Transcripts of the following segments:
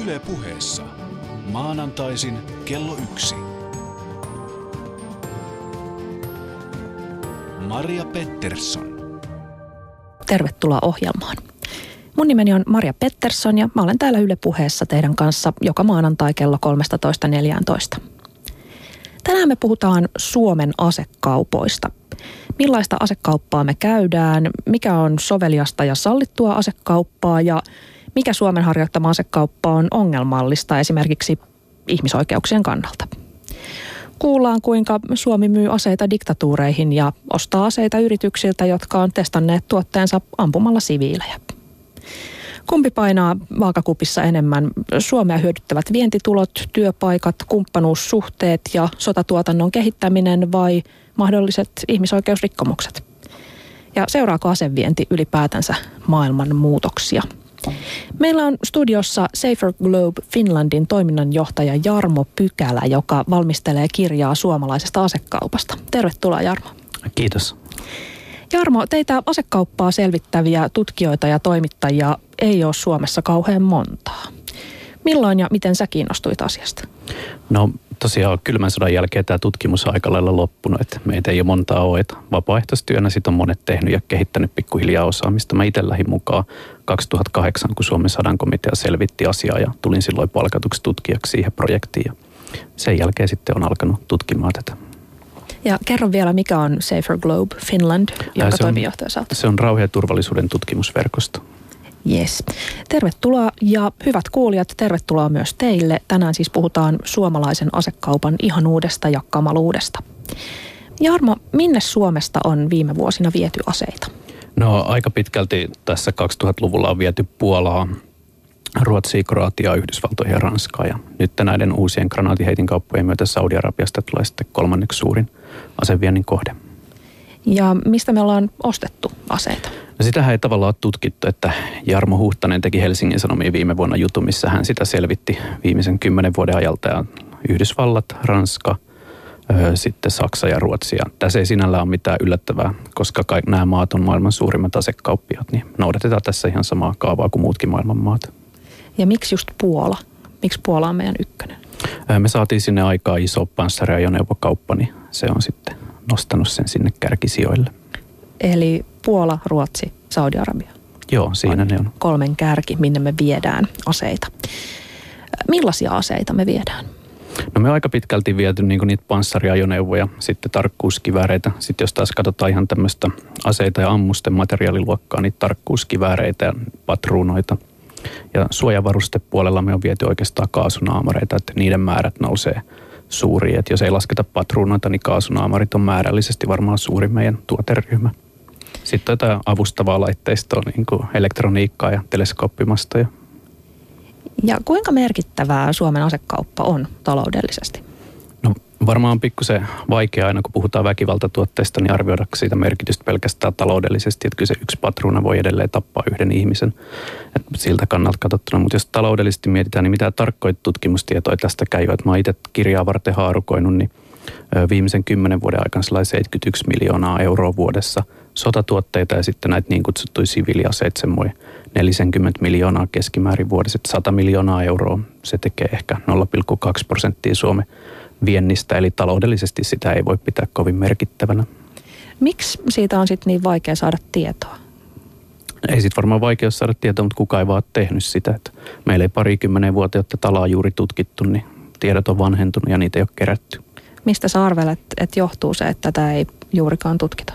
Yle puheessa. Maanantaisin kello yksi. Maria Pettersson. Tervetuloa ohjelmaan. Mun nimeni on Maria Pettersson ja mä olen täällä Yle puheessa teidän kanssa joka maanantai kello 13.14. Tänään me puhutaan Suomen asekaupoista. Millaista asekauppaa me käydään, mikä on soveliasta ja sallittua asekauppaa ja mikä Suomen harjoittama asekauppa on ongelmallista esimerkiksi ihmisoikeuksien kannalta. Kuullaan, kuinka Suomi myy aseita diktatuureihin ja ostaa aseita yrityksiltä, jotka on testanneet tuotteensa ampumalla siviilejä. Kumpi painaa vaakakupissa enemmän? Suomea hyödyttävät vientitulot, työpaikat, kumppanuussuhteet ja sotatuotannon kehittäminen vai mahdolliset ihmisoikeusrikkomukset? Ja seuraako asevienti ylipäätänsä maailman muutoksia? Meillä on studiossa Safer Globe Finlandin toiminnanjohtaja Jarmo Pykälä, joka valmistelee kirjaa suomalaisesta asekaupasta. Tervetuloa Jarmo. Kiitos. Jarmo, teitä asekauppaa selvittäviä tutkijoita ja toimittajia ei ole Suomessa kauhean montaa. Milloin ja miten sä kiinnostuit asiasta? No tosiaan kylmän sodan jälkeen tämä tutkimus on aika lailla loppunut, että meitä ei ole montaa ole, että vapaaehtoistyönä sit on monet tehnyt ja kehittänyt pikkuhiljaa osaamista. Mä itse lähdin mukaan 2008, kun Suomen sadan komitea selvitti asiaa ja tulin silloin palkatuksi tutkijaksi siihen projektiin ja sen jälkeen sitten on alkanut tutkimaan tätä. Ja kerro vielä, mikä on Safer Globe Finland, jonka toimijohtaja saat? Se on rauha- ja turvallisuuden tutkimusverkosto. Yes. Tervetuloa ja hyvät kuulijat, tervetuloa myös teille. Tänään siis puhutaan suomalaisen asekaupan ihanuudesta ja kamaluudesta. Jarmo, minne Suomesta on viime vuosina viety aseita? No aika pitkälti tässä 2000-luvulla on viety Puolaa, Ruotsia, Kroatiaa, Yhdysvaltoihin ja Ranskaa. Ja nyt näiden uusien granaatiheitin kauppojen myötä Saudi-Arabiasta tulee sitten kolmanneksi suurin aseviennin kohde. Ja mistä me ollaan ostettu aseita? No sitähän ei tavallaan ole tutkittu, että Jarmo Huhtanen teki Helsingin Sanomiin viime vuonna jutun, missä hän sitä selvitti viimeisen kymmenen vuoden ajalta. Ja Yhdysvallat, Ranska, sitten Saksa ja Ruotsi. Ja tässä ei sinällään ole mitään yllättävää, koska kaikki nämä maat on maailman suurimmat asekauppiat, niin noudatetaan tässä ihan samaa kaavaa kuin muutkin maailman maat. Ja miksi just Puola? Miksi Puola on meidän ykkönen? Me saatiin sinne aikaa iso panssariajoneuvokauppa, niin se on sitten nostanut sen sinne kärkisijoille. Eli Puola, Ruotsi, Saudi-Arabia. Joo, siinä on ne on. Kolmen kärki, minne me viedään aseita. Millaisia aseita me viedään? No me on aika pitkälti viety niin niitä panssariajoneuvoja, sitten tarkkuuskivääreitä. Sitten jos taas katsotaan ihan tämmöistä aseita ja ammusten materiaaliluokkaa, niin tarkkuuskivääreitä ja patruunoita. Ja suojavarustepuolella me on viety oikeastaan kaasunaamareita, että niiden määrät nousee suuriin. Että jos ei lasketa patruunoita, niin kaasunaamarit on määrällisesti varmaan suurin meidän tuoteryhmä. Sitten jotain avustavaa laitteistoa, niin kuin elektroniikkaa ja teleskooppimastoja. Ja kuinka merkittävää Suomen asekauppa on taloudellisesti? No varmaan pikkusen vaikea aina, kun puhutaan väkivaltatuotteista, niin arvioida siitä merkitystä pelkästään taloudellisesti, että kyllä se yksi patruuna voi edelleen tappaa yhden ihmisen. Et siltä kannalta katsottuna, mutta jos taloudellisesti mietitään, niin mitä tarkkoja tutkimustietoja tästä käy, että mä oon itse kirjaa varten haarukoinut, niin viimeisen kymmenen vuoden aikana 71 miljoonaa euroa vuodessa sotatuotteita ja sitten näitä niin kutsuttuja siviiliaseita semmoinen 40 miljoonaa keskimäärin vuodessa, 100 miljoonaa euroa. Se tekee ehkä 0,2 prosenttia Suomen viennistä, eli taloudellisesti sitä ei voi pitää kovin merkittävänä. Miksi siitä on sitten niin vaikea saada tietoa? Ei sitten varmaan vaikea saada tietoa, mutta kukaan ei vaan tehnyt sitä. Että meillä ei parikymmenen vuotta, jotta talaa juuri tutkittu, niin tiedot on vanhentunut ja niitä ei ole kerätty. Mistä sä arvelet, että johtuu se, että tätä ei juurikaan tutkita?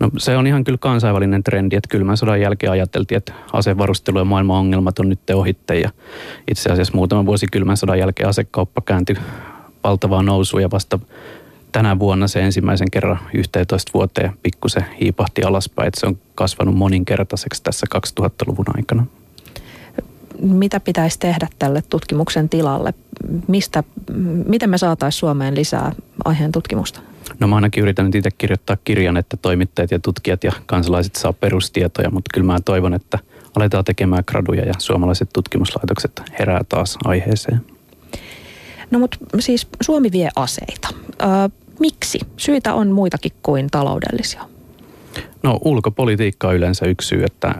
No se on ihan kyllä kansainvälinen trendi, että kylmän sodan jälkeen ajateltiin, että asevarustelu ja maailman ongelmat on nyt ohitte ja itse asiassa muutama vuosi kylmän sodan jälkeen asekauppa kääntyi valtavaa nousua ja vasta tänä vuonna se ensimmäisen kerran 11 vuoteen pikkusen hiipahti alaspäin, että se on kasvanut moninkertaiseksi tässä 2000-luvun aikana. Mitä pitäisi tehdä tälle tutkimuksen tilalle? Mistä, miten me saataisiin Suomeen lisää aiheen tutkimusta? No mä ainakin yritän nyt itse kirjoittaa kirjan, että toimittajat ja tutkijat ja kansalaiset saa perustietoja, mutta kyllä mä toivon, että aletaan tekemään graduja ja suomalaiset tutkimuslaitokset herää taas aiheeseen. No mutta siis Suomi vie aseita. Ö, miksi? Syitä on muitakin kuin taloudellisia. No ulkopolitiikka on yleensä yksi syy, että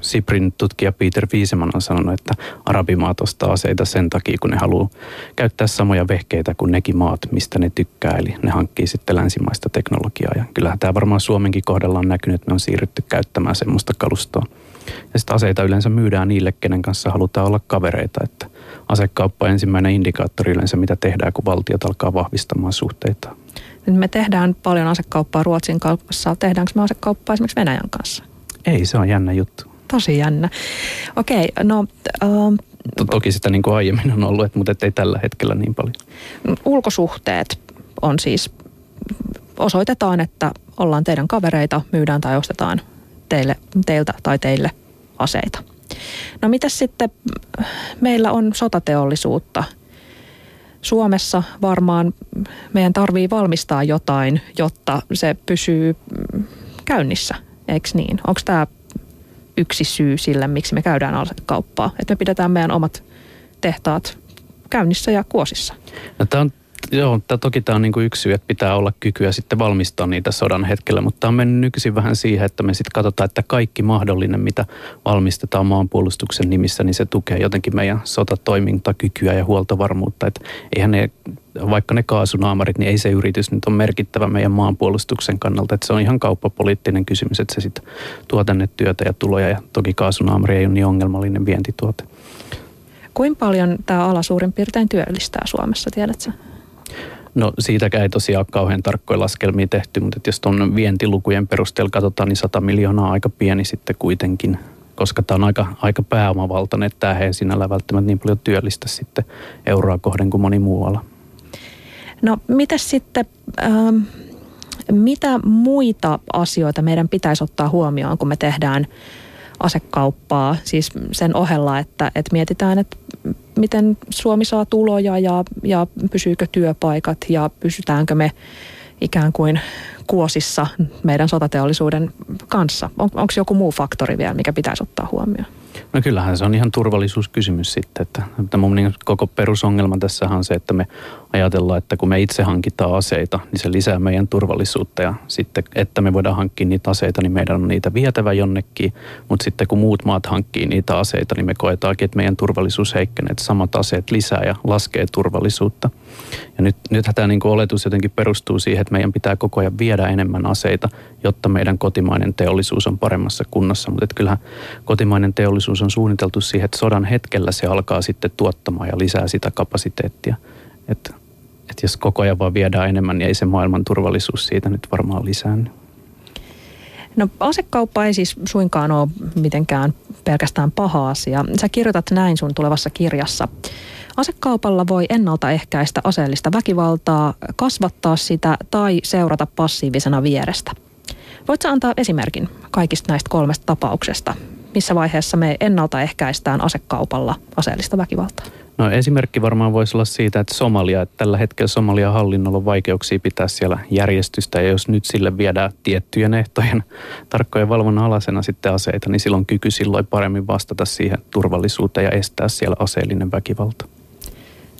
Siprin tutkija Peter Wieseman on sanonut, että arabimaat ostaa aseita sen takia, kun ne haluaa käyttää samoja vehkeitä kuin nekin maat, mistä ne tykkää. Eli ne hankkii sitten länsimaista teknologiaa. Ja kyllähän tämä varmaan Suomenkin kohdalla on näkynyt, että me on siirrytty käyttämään semmoista kalustoa. Ja sitten aseita yleensä myydään niille, kenen kanssa halutaan olla kavereita. Että asekauppa on ensimmäinen indikaattori yleensä, mitä tehdään, kun valtiot alkaa vahvistamaan suhteita. Me tehdään paljon asekauppaa Ruotsin kanssa. Tehdäänkö me asekauppaa esimerkiksi Venäjän kanssa? Ei, se on jännä juttu. Tosi jännä. Okei, no... Uh, to- toki sitä niin kuin aiemmin on ollut, mutta ei tällä hetkellä niin paljon. Ulkosuhteet on siis, osoitetaan, että ollaan teidän kavereita, myydään tai ostetaan teille, teiltä tai teille aseita. No mitä sitten, meillä on sotateollisuutta. Suomessa varmaan meidän tarvii valmistaa jotain, jotta se pysyy käynnissä, eikö niin? Onko tämä yksi syy sille, miksi me käydään kauppaa, että me pidetään meidän omat tehtaat käynnissä ja kuosissa? No, tämä on Joo, tämä toki tämä on niin kuin yksi syy, että pitää olla kykyä sitten valmistaa niitä sodan hetkellä, mutta on mennyt nykyisin vähän siihen, että me sitten katsotaan, että kaikki mahdollinen, mitä valmistetaan maanpuolustuksen nimissä, niin se tukee jotenkin meidän sotatoimintakykyä ja huoltovarmuutta. Että eihän ne, vaikka ne kaasunaamarit, niin ei se yritys nyt on merkittävä meidän maanpuolustuksen kannalta. Että se on ihan kauppapoliittinen kysymys, että se sitten tuo tänne työtä ja tuloja ja toki kaasunaamari ei ole niin ongelmallinen vientituote. Kuinka paljon tämä ala suurin piirtein työllistää Suomessa, tiedätkö? No siitäkään ei tosiaan ole kauhean tarkkoja laskelmia tehty, mutta jos tuon vientilukujen perusteella katsotaan, niin 100 miljoonaa on aika pieni sitten kuitenkin, koska tämä on aika, aika pääomavaltainen, että tämä ei sinällä välttämättä niin paljon työllistä sitten euroa kohden kuin moni muualla. No mitä sitten, ähm, mitä muita asioita meidän pitäisi ottaa huomioon, kun me tehdään asekauppaa, siis sen ohella, että, että mietitään, että miten Suomi saa tuloja ja, ja pysyykö työpaikat ja pysytäänkö me ikään kuin kuosissa meidän sotateollisuuden kanssa. On, onko joku muu faktori vielä, mikä pitäisi ottaa huomioon? No kyllähän se on ihan turvallisuuskysymys sitten. Että, että mun niin koko perusongelma tässä on se, että me ajatellaan, että kun me itse hankitaan aseita, niin se lisää meidän turvallisuutta. Ja sitten, että me voidaan hankkia niitä aseita, niin meidän on niitä vietävä jonnekin. Mutta sitten kun muut maat hankkii niitä aseita, niin me koetaankin, että meidän turvallisuus heikkenee. Että samat aseet lisää ja laskee turvallisuutta. Ja nyt, nythän tämä niin oletus jotenkin perustuu siihen, että meidän pitää koko ajan viedä enemmän aseita, jotta meidän kotimainen teollisuus on paremmassa kunnossa. Mutta kyllähän kotimainen teollisuus on suunniteltu siihen, että sodan hetkellä se alkaa sitten tuottamaan ja lisää sitä kapasiteettia. Että et jos koko ajan vaan viedään enemmän, niin ei se maailman turvallisuus siitä nyt varmaan lisäänny. No asekauppa ei siis suinkaan ole mitenkään pelkästään paha asia. Sä kirjoitat näin sun tulevassa kirjassa. Asekaupalla voi ennaltaehkäistä aseellista väkivaltaa, kasvattaa sitä tai seurata passiivisena vierestä. Voitko antaa esimerkin kaikista näistä kolmesta tapauksesta? Missä vaiheessa me ennaltaehkäistään asekaupalla aseellista väkivaltaa? No esimerkki varmaan voisi olla siitä, että Somalia, että tällä hetkellä Somalian hallinnolla on vaikeuksia pitää siellä järjestystä ja jos nyt sille viedään tiettyjen ehtojen tarkkojen valvonnan alasena sitten aseita, niin silloin kyky silloin paremmin vastata siihen turvallisuuteen ja estää siellä aseellinen väkivalta.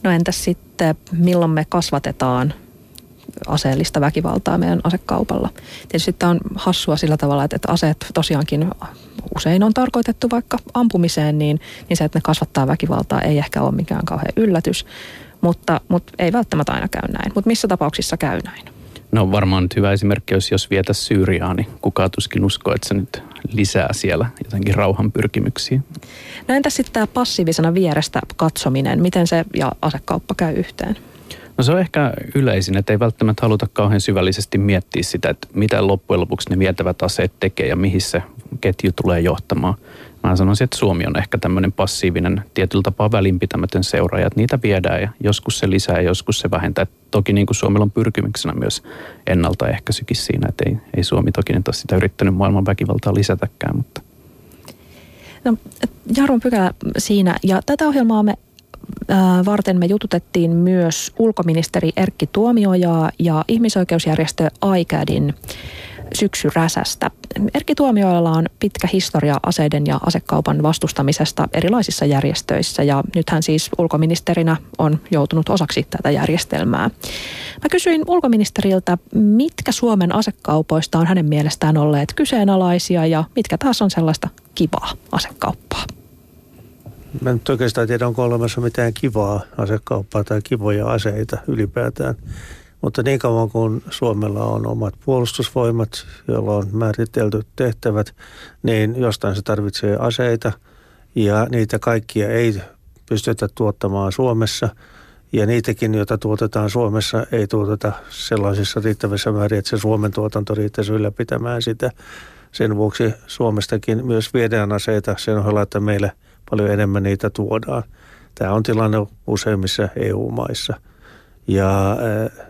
No entäs sitten, milloin me kasvatetaan aseellista väkivaltaa meidän asekaupalla. Tietysti tämä on hassua sillä tavalla, että aseet tosiaankin usein on tarkoitettu vaikka ampumiseen, niin, niin se, että ne kasvattaa väkivaltaa ei ehkä ole mikään kauhean yllätys, mutta, mutta ei välttämättä aina käy näin. Mutta missä tapauksissa käy näin? No varmaan nyt hyvä esimerkki, jos, jos vietä Syyriaan, niin kukaan tuskin uskoo, että se nyt lisää siellä jotenkin rauhan pyrkimyksiä. No entä sitten tämä passiivisena vierestä katsominen, miten se ja asekauppa käy yhteen? No se on ehkä yleisin, että ei välttämättä haluta kauhean syvällisesti miettiä sitä, että mitä loppujen lopuksi ne vietävät aseet tekee ja mihin se ketju tulee johtamaan. Mä sanoisin, että Suomi on ehkä tämmöinen passiivinen, tietyllä tapaa välinpitämätön seuraaja, että niitä viedään ja joskus se lisää ja joskus se vähentää. Toki niin kuin Suomella on pyrkimyksenä myös ennaltaehkäisykin siinä, että ei, ei Suomi toki nyt ole sitä yrittänyt maailman väkivaltaa lisätäkään, mutta No, Jarmo Pykälä siinä, ja tätä ohjelmaa me varten me jututettiin myös ulkoministeri Erkki Tuomiojaa ja ihmisoikeusjärjestö ICADin syksyräsästä. Erkki Tuomioilla on pitkä historia aseiden ja asekaupan vastustamisesta erilaisissa järjestöissä ja nyt hän siis ulkoministerinä on joutunut osaksi tätä järjestelmää. Mä kysyin ulkoministeriltä, mitkä Suomen asekaupoista on hänen mielestään olleet kyseenalaisia ja mitkä taas on sellaista kivaa asekauppaa? Mä nyt oikeastaan tiedä, onko olemassa mitään kivaa asekauppaa tai kivoja aseita ylipäätään. Mutta niin kauan kuin Suomella on omat puolustusvoimat, joilla on määritelty tehtävät, niin jostain se tarvitsee aseita ja niitä kaikkia ei pystytä tuottamaan Suomessa. Ja niitäkin, joita tuotetaan Suomessa, ei tuoteta sellaisissa riittävissä määrin, että se Suomen tuotanto riittäisi ylläpitämään sitä. Sen vuoksi Suomestakin myös viedään aseita sen ohella, että meille paljon enemmän niitä tuodaan. Tämä on tilanne useimmissa EU-maissa. Ja äh,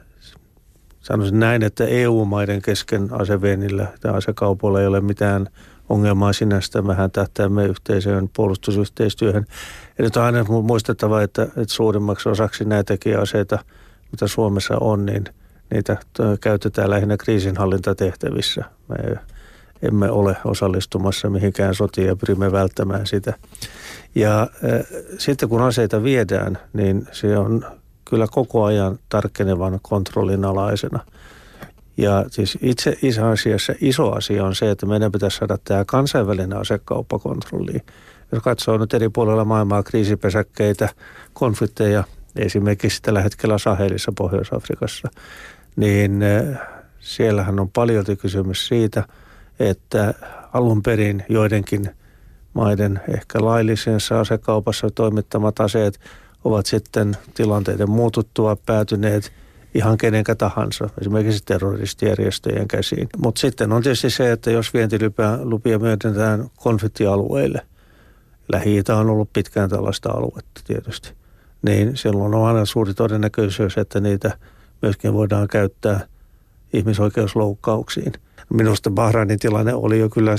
sanoisin näin, että EU-maiden kesken aseviennillä tai asekaupoilla ei ole mitään ongelmaa sinästä. Mehän tähtäämme yhteisöön puolustusyhteistyöhön. Eli nyt on aina muistettava, että, että suurimmaksi osaksi näitäkin aseita, mitä Suomessa on, niin niitä käytetään lähinnä kriisinhallintatehtävissä. Me emme ole osallistumassa mihinkään sotiin ja pyrimme välttämään sitä. Ja äh, sitten kun aseita viedään, niin se on kyllä koko ajan tarkkenevan kontrollin alaisena. Ja siis itse, asiassa iso asia on se, että meidän pitäisi saada tämä kansainvälinen asekauppakontrolli. Jos katsoo nyt eri puolilla maailmaa kriisipesäkkeitä, konflikteja, esimerkiksi tällä hetkellä Sahelissa Pohjois-Afrikassa, niin siellähän on paljon kysymys siitä, että alun perin joidenkin maiden ehkä laillisessa asekaupassa toimittamat aseet ovat sitten tilanteiden muututtua päätyneet ihan kenenkä tahansa, esimerkiksi terroristijärjestöjen käsiin. Mutta sitten on tietysti se, että jos vientilupia myönnetään konfliktialueille, lähi on ollut pitkään tällaista aluetta tietysti, niin silloin on aina suuri todennäköisyys, että niitä myöskin voidaan käyttää ihmisoikeusloukkauksiin. Minusta Bahrainin tilanne oli jo kyllä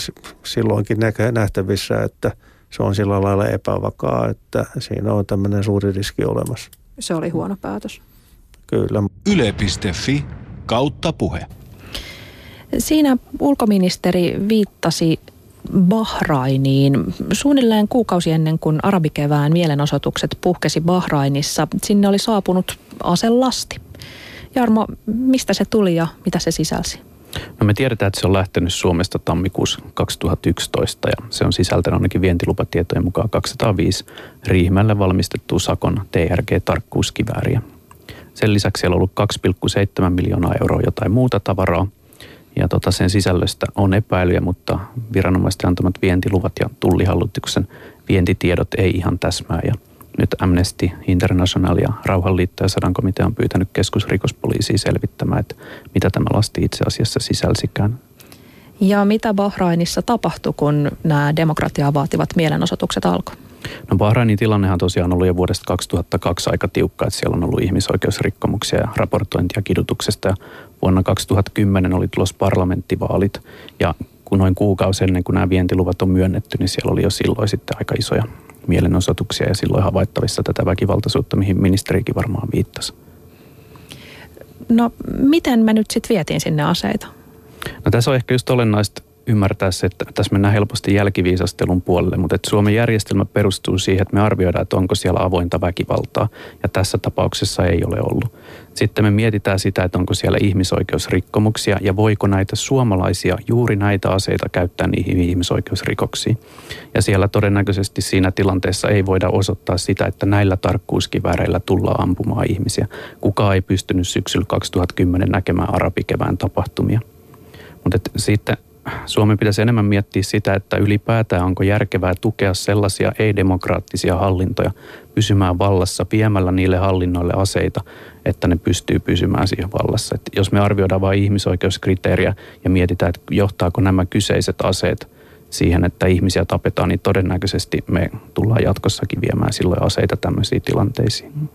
silloinkin nähtävissä, että – se on sillä lailla epävakaa, että siinä on tämmöinen suuri riski olemassa. Se oli huono päätös. Kyllä. Yle.fi kautta puhe. Siinä ulkoministeri viittasi Bahrainiin. Suunnilleen kuukausi ennen kuin arabikevään mielenosoitukset puhkesi Bahrainissa, sinne oli saapunut aselasti. Jarmo, mistä se tuli ja mitä se sisälsi? No me tiedetään, että se on lähtenyt Suomesta tammikuussa 2011 ja se on sisältänyt ainakin vientilupatietojen mukaan 205 Riihimälle valmistettua Sakon TRG-tarkkuuskivääriä. Sen lisäksi siellä on ollut 2,7 miljoonaa euroa jotain muuta tavaraa ja tota sen sisällöstä on epäilyjä, mutta viranomaisten antamat vientiluvat ja tullihallituksen vientitiedot ei ihan täsmää ja nyt Amnesty International ja Rauhanliitto ja Sadankomitea on pyytänyt keskusrikospoliisiin selvittämään, että mitä tämä lasti itse asiassa sisälsikään. Ja mitä Bahrainissa tapahtui, kun nämä demokratiaa vaativat mielenosoitukset alkoi? No Bahrainin tilannehan tosiaan ollut jo vuodesta 2002 aika tiukka, että siellä on ollut ihmisoikeusrikkomuksia ja raportointia kidutuksesta. Ja vuonna 2010 oli tulos parlamenttivaalit ja kun noin kuukausi ennen kuin nämä vientiluvat on myönnetty, niin siellä oli jo silloin sitten aika isoja mielenosoituksia ja silloin havaittavissa tätä väkivaltaisuutta, mihin ministerikin varmaan viittasi. No miten me nyt sitten vietiin sinne aseita? No tässä on ehkä just olennaista ymmärtää se, että tässä mennään helposti jälkiviisastelun puolelle, mutta että Suomen järjestelmä perustuu siihen, että me arvioidaan, että onko siellä avointa väkivaltaa, ja tässä tapauksessa ei ole ollut. Sitten me mietitään sitä, että onko siellä ihmisoikeusrikkomuksia, ja voiko näitä suomalaisia, juuri näitä aseita käyttää niihin ihmisoikeusrikoksiin. Ja siellä todennäköisesti siinä tilanteessa ei voida osoittaa sitä, että näillä tarkkuuskivääreillä tullaan ampumaan ihmisiä. Kukaan ei pystynyt syksyllä 2010 näkemään arabikevään tapahtumia. Mutta sitten Suomen pitäisi enemmän miettiä sitä, että ylipäätään onko järkevää tukea sellaisia ei-demokraattisia hallintoja pysymään vallassa viemällä niille hallinnoille aseita, että ne pystyy pysymään siihen vallassa. Et jos me arvioidaan vain ihmisoikeuskriteeriä ja mietitään, että johtaako nämä kyseiset aseet siihen, että ihmisiä tapetaan, niin todennäköisesti me tullaan jatkossakin viemään silloin aseita tämmöisiin tilanteisiin.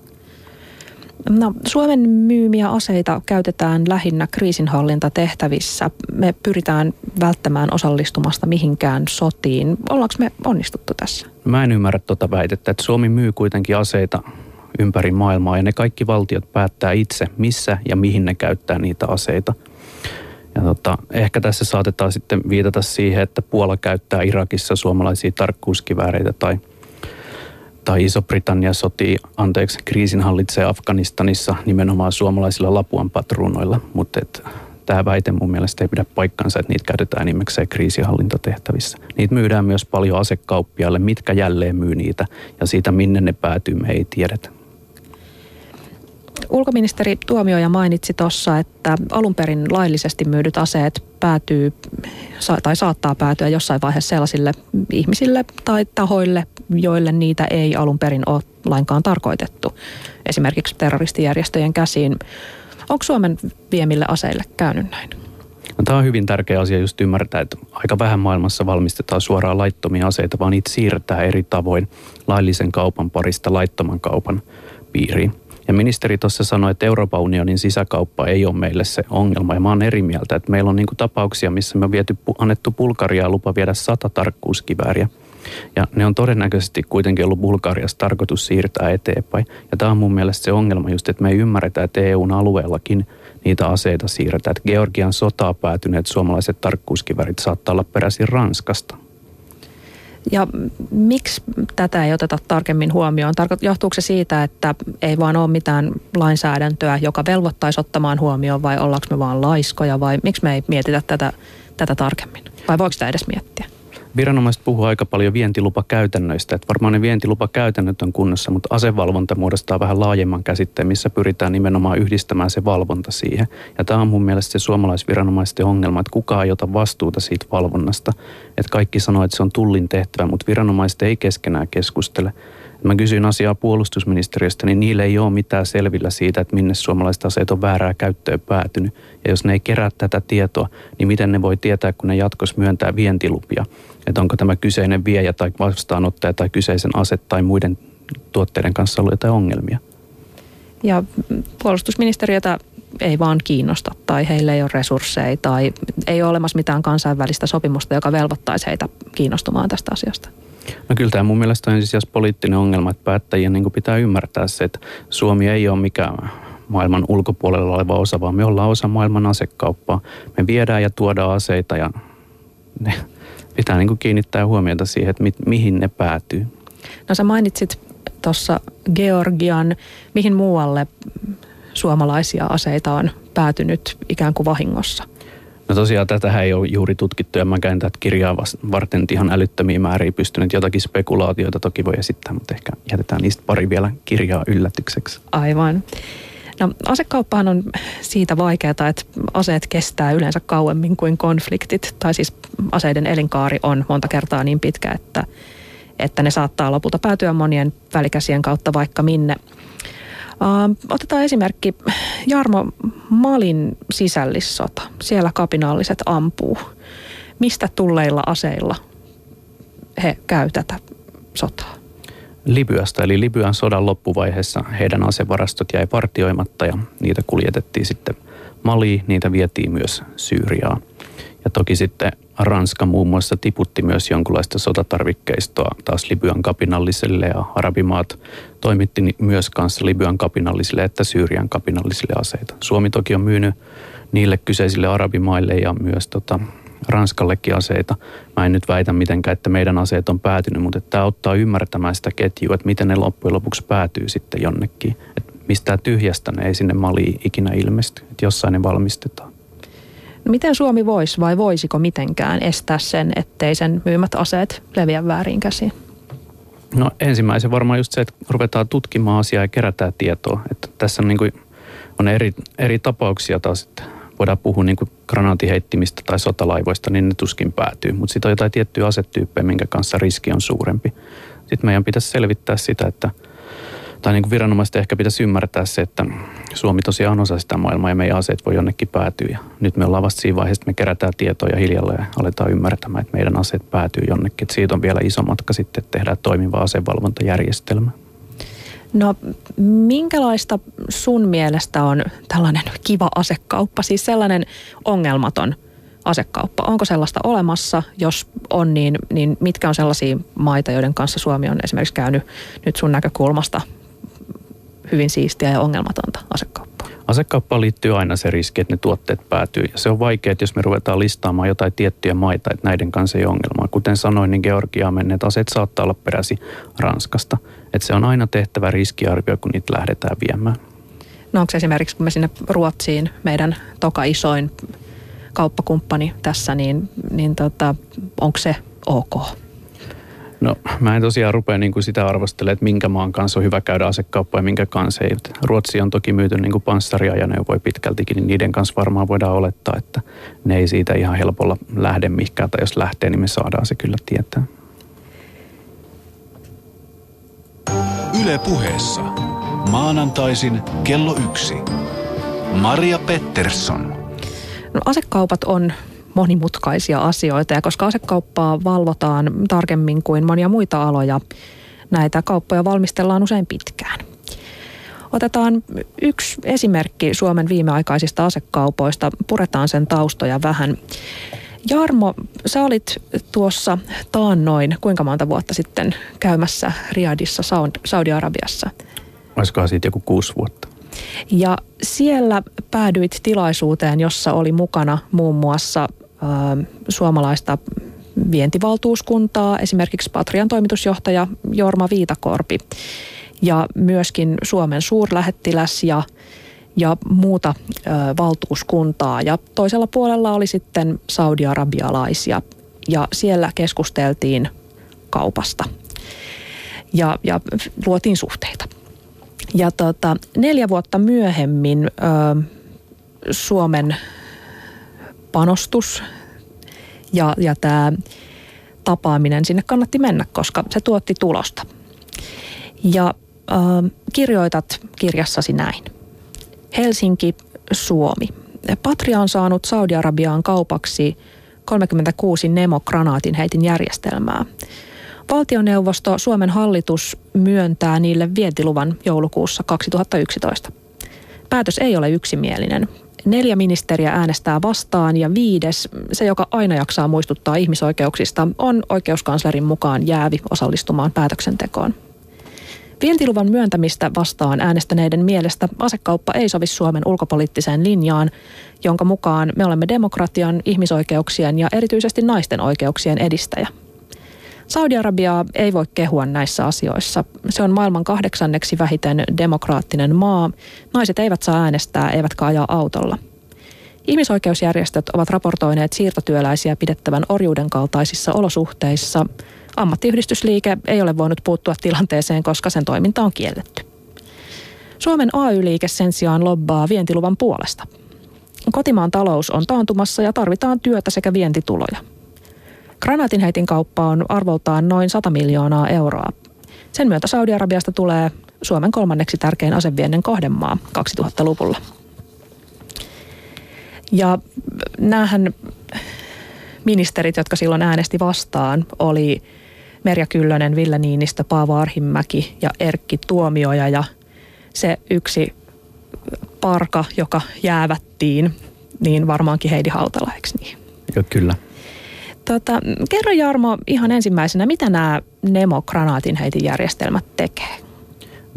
No, Suomen myymiä aseita käytetään lähinnä kriisinhallintatehtävissä. Me pyritään välttämään osallistumasta mihinkään sotiin. Ollaanko me onnistuttu tässä? Mä en ymmärrä tuota väitettä, että Suomi myy kuitenkin aseita ympäri maailmaa ja ne kaikki valtiot päättää itse, missä ja mihin ne käyttää niitä aseita. Ja tota, ehkä tässä saatetaan sitten viitata siihen, että Puola käyttää Irakissa suomalaisia tarkkuuskivääreitä tai – tai Iso-Britannia sotii, anteeksi, kriisin hallitsee Afganistanissa nimenomaan suomalaisilla Lapuan patruunoilla, mutta et, tämä väite mun mielestä ei pidä paikkansa, että niitä käytetään enimmäkseen kriisihallintatehtävissä. Niitä myydään myös paljon asekauppiaille, mitkä jälleen myy niitä ja siitä minne ne päätyy me ei tiedetä. Ulkoministeri Tuomioja mainitsi tuossa, että alun perin laillisesti myydyt aseet päätyy tai saattaa päätyä jossain vaiheessa sellaisille ihmisille tai tahoille, joille niitä ei alun perin ole lainkaan tarkoitettu. Esimerkiksi terroristijärjestöjen käsiin. Onko Suomen viemille aseille käynyt näin? No, tämä on hyvin tärkeä asia just ymmärtää, että aika vähän maailmassa valmistetaan suoraan laittomia aseita, vaan niitä siirretään eri tavoin laillisen kaupan parista laittoman kaupan piiriin. Ja ministeri tuossa sanoi, että Euroopan unionin sisäkauppa ei ole meille se ongelma. Ja mä oon eri mieltä, että meillä on niin tapauksia, missä me on viety, annettu Bulgariaa lupa viedä sata tarkkuuskivääriä. Ja ne on todennäköisesti kuitenkin ollut Bulgariassa tarkoitus siirtää eteenpäin. Ja tämä on mun mielestä se ongelma just, että me ei ymmärretä, että EUn alueellakin niitä aseita siirretään. Että Georgian sotaa päätyneet suomalaiset tarkkuuskivärit saattaa olla peräisin Ranskasta. Ja miksi tätä ei oteta tarkemmin huomioon? Johtuuko se siitä, että ei vaan ole mitään lainsäädäntöä, joka velvoittaisi ottamaan huomioon vai ollaanko me vaan laiskoja vai miksi me ei mietitä tätä, tätä tarkemmin? Vai voiko sitä edes miettiä? Viranomaiset puhuu aika paljon vientilupakäytännöistä, että varmaan ne vientilupakäytännöt on kunnossa, mutta asevalvonta muodostaa vähän laajemman käsitteen, missä pyritään nimenomaan yhdistämään se valvonta siihen. Ja tämä on mun mielestä se suomalaisviranomaisten ongelma, että kukaan ei ota vastuuta siitä valvonnasta. Että kaikki sanoo, että se on tullin tehtävä, mutta viranomaiset ei keskenään keskustele. Mä kysyin asiaa puolustusministeriöstä, niin niille ei ole mitään selvillä siitä, että minne suomalaiset aseet on väärää käyttöön päätynyt. Ja jos ne ei kerää tätä tietoa, niin miten ne voi tietää, kun ne jatkossa myöntää vientilupia? Että onko tämä kyseinen viejä tai vastaanottaja tai kyseisen aset tai muiden tuotteiden kanssa ollut jotain ongelmia? Ja puolustusministeriötä ei vaan kiinnosta tai heillä ei ole resursseja tai ei ole olemassa mitään kansainvälistä sopimusta, joka velvoittaisi heitä kiinnostumaan tästä asiasta. No kyllä tämä mun mielestä on siis poliittinen ongelma, että päättäjien niin pitää ymmärtää se, että Suomi ei ole mikään maailman ulkopuolella oleva osa, vaan me ollaan osa maailman asekauppaa. Me viedään ja tuodaan aseita ja ne pitää niin kiinnittää huomiota siihen, että mi- mihin ne päätyy. No sä mainitsit tuossa Georgian, mihin muualle suomalaisia aseita on päätynyt ikään kuin vahingossa? No tosiaan tätä ei ole juuri tutkittu ja mä käyn tätä kirjaa varten ihan älyttömiä määriä pystynyt. Jotakin spekulaatioita toki voi esittää, mutta ehkä jätetään niistä pari vielä kirjaa yllätykseksi. Aivan. No asekauppahan on siitä vaikeaa, että aseet kestää yleensä kauemmin kuin konfliktit. Tai siis aseiden elinkaari on monta kertaa niin pitkä, että, että ne saattaa lopulta päätyä monien välikäsien kautta vaikka minne. Uh, otetaan esimerkki Jarmo Malin sisällissota. Siellä kapinalliset ampuu. Mistä tulleilla aseilla he käy tätä sotaa? Libyasta, eli Libyan sodan loppuvaiheessa heidän asevarastot jäi partioimatta ja niitä kuljetettiin sitten Maliin, niitä vietiin myös Syyriaan. Ja toki sitten Ranska muun muassa tiputti myös jonkunlaista sotatarvikkeistoa taas Libyan kapinalliselle ja arabimaat toimitti myös kanssa Libyan kapinallisille että Syyrian kapinallisille aseita. Suomi toki on myynyt niille kyseisille arabimaille ja myös tota, Ranskallekin aseita. Mä en nyt väitä mitenkään, että meidän aseet on päätynyt, mutta tämä auttaa ymmärtämään sitä ketjua, että miten ne loppujen lopuksi päätyy sitten jonnekin. Että mistä tyhjästä ne ei sinne maliin ikinä ilmesty, että jossain ne valmistetaan. Miten Suomi voisi vai voisiko mitenkään estää sen, ettei sen myymät aseet leviä väärin käsiin? No ensimmäisen varmaan just se, että ruvetaan tutkimaan asiaa ja kerätään tietoa. Että tässä on, niin kuin, on eri, eri tapauksia taas, että voidaan puhua niin kuin granaatiheittimistä tai sotalaivoista, niin ne tuskin päätyy. Mutta sitten on jotain tiettyjä asetyyppejä, minkä kanssa riski on suurempi. Sitten meidän pitäisi selvittää sitä, että tai niin kuin viranomaiset ehkä pitäisi ymmärtää se, että Suomi tosiaan on osa sitä maailmaa ja meidän aseet voi jonnekin päätyä. Ja nyt me ollaan vasta siinä vaiheessa, että me kerätään tietoja hiljalleen ja aletaan ymmärtämään, että meidän aseet päätyy jonnekin. Että siitä on vielä iso matka sitten, että tehdään toimiva asevalvontajärjestelmä. No minkälaista sun mielestä on tällainen kiva asekauppa, siis sellainen ongelmaton asekauppa? Onko sellaista olemassa? Jos on, niin, niin mitkä on sellaisia maita, joiden kanssa Suomi on esimerkiksi käynyt nyt sun näkökulmasta hyvin siistiä ja ongelmatonta asekauppaa? Asekauppaan liittyy aina se riski, että ne tuotteet päätyy. Ja se on vaikea, että jos me ruvetaan listaamaan jotain tiettyjä maita, että näiden kanssa ei ongelmaa. Kuten sanoin, niin Georgiaan menneet aseet saattaa olla peräsi Ranskasta. Että se on aina tehtävä riskiarvio, kun niitä lähdetään viemään. No onko esimerkiksi, kun me sinne Ruotsiin, meidän toka isoin kauppakumppani tässä, niin, niin tota, onko se ok? No mä en tosiaan rupea niin kuin sitä arvostelemaan, että minkä maan kanssa on hyvä käydä asekauppaa ja minkä kanssa ei. Ruotsi on toki myyty niin kuin panssariajoneuvoja pitkältikin, niin niiden kanssa varmaan voidaan olettaa, että ne ei siitä ihan helpolla lähde mihinkään. Tai jos lähtee, niin me saadaan se kyllä tietää. Yle puheessa. Maanantaisin kello yksi. Maria Pettersson. No, asekaupat on monimutkaisia asioita ja koska asekauppaa valvotaan tarkemmin kuin monia muita aloja, näitä kauppoja valmistellaan usein pitkään. Otetaan yksi esimerkki Suomen viimeaikaisista asekaupoista. Puretaan sen taustoja vähän. Jarmo, sä olit tuossa taannoin kuinka monta vuotta sitten käymässä Riadissa Saudi-Arabiassa? Olisikohan siitä joku kuusi vuotta? Ja siellä päädyit tilaisuuteen, jossa oli mukana muun muassa suomalaista vientivaltuuskuntaa, esimerkiksi Patrian toimitusjohtaja Jorma Viitakorpi ja myöskin Suomen suurlähettiläs ja, ja muuta ö, valtuuskuntaa. Ja toisella puolella oli sitten saudi-arabialaisia ja siellä keskusteltiin kaupasta ja, ja luotiin suhteita. Ja tota, neljä vuotta myöhemmin ö, Suomen panostus ja, ja tämä tapaaminen sinne kannatti mennä, koska se tuotti tulosta. Ja äh, kirjoitat kirjassasi näin. Helsinki, Suomi. Patria on saanut Saudi-Arabiaan kaupaksi 36 Nemo-granaatinheitin järjestelmää. Valtioneuvosto, Suomen hallitus myöntää niille vientiluvan joulukuussa 2011. Päätös ei ole yksimielinen. Neljä ministeriä äänestää vastaan ja viides, se joka aina jaksaa muistuttaa ihmisoikeuksista, on oikeuskanslerin mukaan jäävi osallistumaan päätöksentekoon. Vientiluvan myöntämistä vastaan äänestäneiden mielestä asekauppa ei sovi Suomen ulkopoliittiseen linjaan, jonka mukaan me olemme demokratian, ihmisoikeuksien ja erityisesti naisten oikeuksien edistäjä – Saudi-Arabiaa ei voi kehua näissä asioissa. Se on maailman kahdeksanneksi vähiten demokraattinen maa. Naiset eivät saa äänestää, eivätkä ajaa autolla. Ihmisoikeusjärjestöt ovat raportoineet siirtotyöläisiä pidettävän orjuuden kaltaisissa olosuhteissa. Ammattiyhdistysliike ei ole voinut puuttua tilanteeseen, koska sen toiminta on kielletty. Suomen AY-liike sen sijaan lobbaa vientiluvan puolesta. Kotimaan talous on taantumassa ja tarvitaan työtä sekä vientituloja – Granaatinheitin kauppa on arvoltaan noin 100 miljoonaa euroa. Sen myötä Saudi-Arabiasta tulee Suomen kolmanneksi tärkein aseviennin kohdemaa 2000-luvulla. Ja näähän ministerit, jotka silloin äänesti vastaan, oli Merja Kyllönen, Ville Niinistö, Paavo Arhimäki ja Erkki Tuomioja ja se yksi parka, joka jäävättiin, niin varmaankin Heidi Hautala, eikö niin? Joo, kyllä. Tota, kerro Jarmo ihan ensimmäisenä, mitä nämä Nemo-granaatinheitin järjestelmät tekee?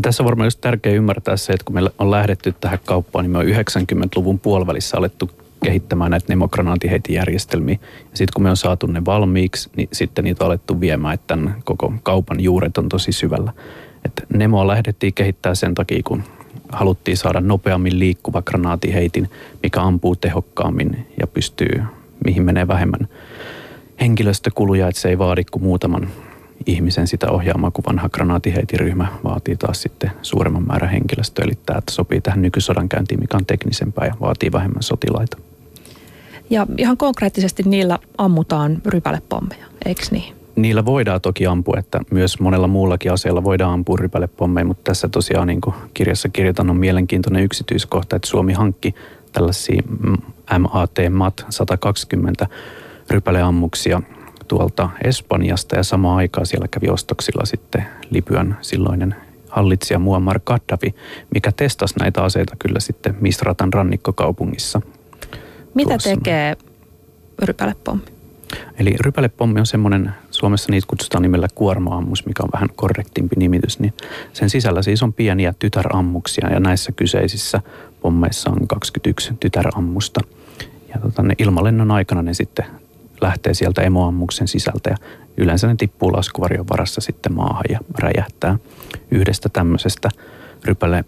Tässä on varmaan just tärkeää ymmärtää se, että kun meillä on lähdetty tähän kauppaan, niin me on 90-luvun puolivälissä alettu kehittämään näitä Nemo-granaatinheitijärjestelmiä. Ja sitten kun me on saatu ne valmiiksi, niin sitten niitä on alettu viemään, että tämän koko kaupan juuret on tosi syvällä. Et Nemoa lähdettiin kehittää sen takia, kun haluttiin saada nopeammin liikkuva granaatiheitin, mikä ampuu tehokkaammin ja pystyy, mihin menee vähemmän henkilöstökuluja, että se ei vaadi kuin muutaman ihmisen sitä ohjaamaan, kun vanha granaatiheitiryhmä vaatii taas sitten suuremman määrän henkilöstöä. Eli tämä sopii tähän nykysodan käyntiin, mikä on teknisempää ja vaatii vähemmän sotilaita. Ja ihan konkreettisesti niillä ammutaan rypälepommeja, eikö niin? Niillä voidaan toki ampua, että myös monella muullakin aseella voidaan ampua rypälepommeja, mutta tässä tosiaan niin kuin kirjassa kirjoitan on mielenkiintoinen yksityiskohta, että Suomi hankki tällaisia MAT MAT 120 rypäleammuksia tuolta Espanjasta ja samaan aikaan siellä kävi ostoksilla sitten Libyan silloinen hallitsija Muammar Gaddafi, mikä testasi näitä aseita kyllä sitten Misratan rannikkokaupungissa. Mitä tuossa. tekee rypälepommi? Eli rypälepommi on semmoinen, Suomessa niitä kutsutaan nimellä kuormaammus, mikä on vähän korrektimpi nimitys, niin sen sisällä siis on pieniä tytärammuksia ja näissä kyseisissä pommeissa on 21 tytärammusta. Ja tota, ne ilmalennon aikana ne sitten lähtee sieltä emoammuksen sisältä ja yleensä ne tippuu laskuvarjon varassa sitten maahan ja räjähtää yhdestä tämmöisestä rypäle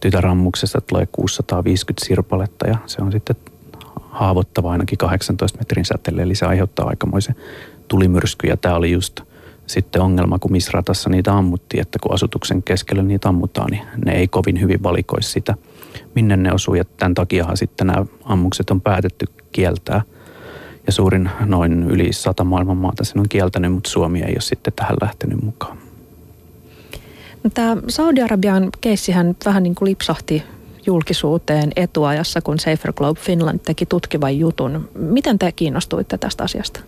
tytärammuksesta tulee 650 sirpaletta ja se on sitten haavoittava ainakin 18 metrin säteelle, eli se aiheuttaa aikamoisen tulimyrsky ja tämä oli just sitten ongelma, kun misratassa niitä ammuttiin, että kun asutuksen keskellä niitä ammutaan, niin ne ei kovin hyvin valikoisi sitä, minne ne osuu. Ja tämän takiahan sitten nämä ammukset on päätetty kieltää. Ja suurin noin yli sata maailman maata sen on kieltänyt, mutta Suomi ei ole sitten tähän lähtenyt mukaan. Tämä Saudi-Arabian keissihän vähän niin kuin lipsahti julkisuuteen etuajassa, kun Safer Globe Finland teki tutkivan jutun. Miten te kiinnostuitte tästä asiasta?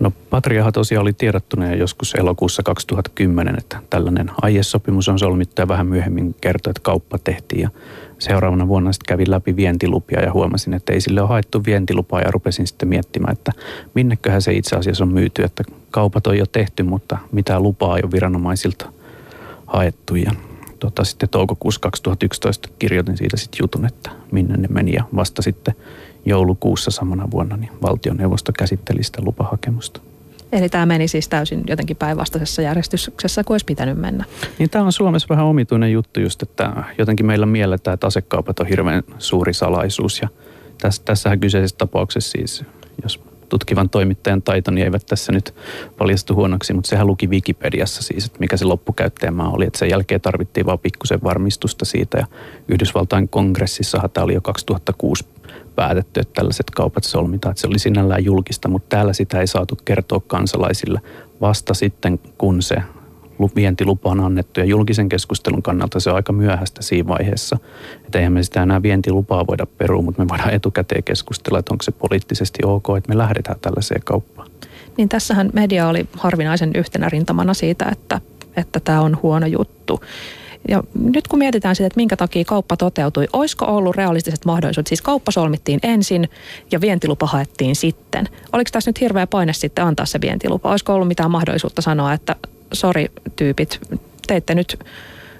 No Patriahan tosiaan oli tiedottuneen joskus elokuussa 2010, että tällainen aiesopimus on solmittu ja vähän myöhemmin kertoi, että kauppa tehtiin. Ja seuraavana vuonna sitten kävin läpi vientilupia ja huomasin, että ei sille ole haettu vientilupaa ja rupesin sitten miettimään, että minneköhän se itse asiassa on myyty, että kaupat on jo tehty, mutta mitä lupaa ei ole viranomaisilta haettu. Ja tota, sitten toukokuussa 2011 kirjoitin siitä sitten jutun, että minne ne meni ja vasta sitten joulukuussa samana vuonna niin valtioneuvosto käsitteli sitä lupahakemusta. Eli tämä meni siis täysin jotenkin päinvastaisessa järjestyksessä kuin olisi pitänyt mennä. Niin tämä on Suomessa vähän omituinen juttu just, että jotenkin meillä mielletään, että asekaupat on hirveän suuri salaisuus. Ja tässä, tässähän kyseisessä tapauksessa siis, jos tutkivan toimittajan taitoni eivät tässä nyt paljastu huonoksi, mutta sehän luki Wikipediassa siis, että mikä se loppukäyttäjämaa oli. Että sen jälkeen tarvittiin vain pikkusen varmistusta siitä ja Yhdysvaltain kongressissahan tämä oli jo 2006 päätetty, että tällaiset kaupat solmitaan. Että se oli sinällään julkista, mutta täällä sitä ei saatu kertoa kansalaisille vasta sitten, kun se vientilupa on annettu ja julkisen keskustelun kannalta se on aika myöhäistä siinä vaiheessa. Että eihän me sitä enää vientilupaa voida perua, mutta me voidaan etukäteen keskustella, että onko se poliittisesti ok, että me lähdetään tällaiseen kauppaan. Niin tässähän media oli harvinaisen yhtenä rintamana siitä, että, että tämä on huono juttu. Ja nyt kun mietitään sitä, että minkä takia kauppa toteutui, olisiko ollut realistiset mahdollisuudet? Siis kauppa solmittiin ensin ja vientilupa haettiin sitten. Oliko tässä nyt hirveä paine sitten antaa se vientilupa? Olisiko ollut mitään mahdollisuutta sanoa, että sori tyypit, teitte nyt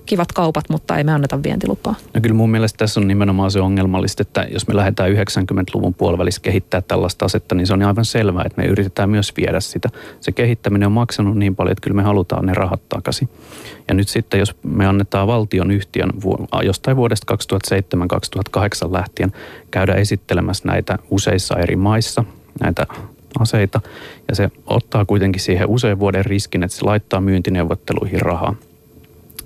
kivat kaupat, mutta ei me anneta vientilupaa. No kyllä mun mielestä tässä on nimenomaan se ongelmallista, että jos me lähdetään 90-luvun puolivälissä kehittää tällaista asetta, niin se on aivan selvää, että me yritetään myös viedä sitä. Se kehittäminen on maksanut niin paljon, että kyllä me halutaan ne rahat takaisin. Ja nyt sitten, jos me annetaan valtion yhtiön jostain vuodesta 2007-2008 lähtien käydä esittelemässä näitä useissa eri maissa, näitä aseita, ja se ottaa kuitenkin siihen usein vuoden riskin, että se laittaa myyntineuvotteluihin rahaa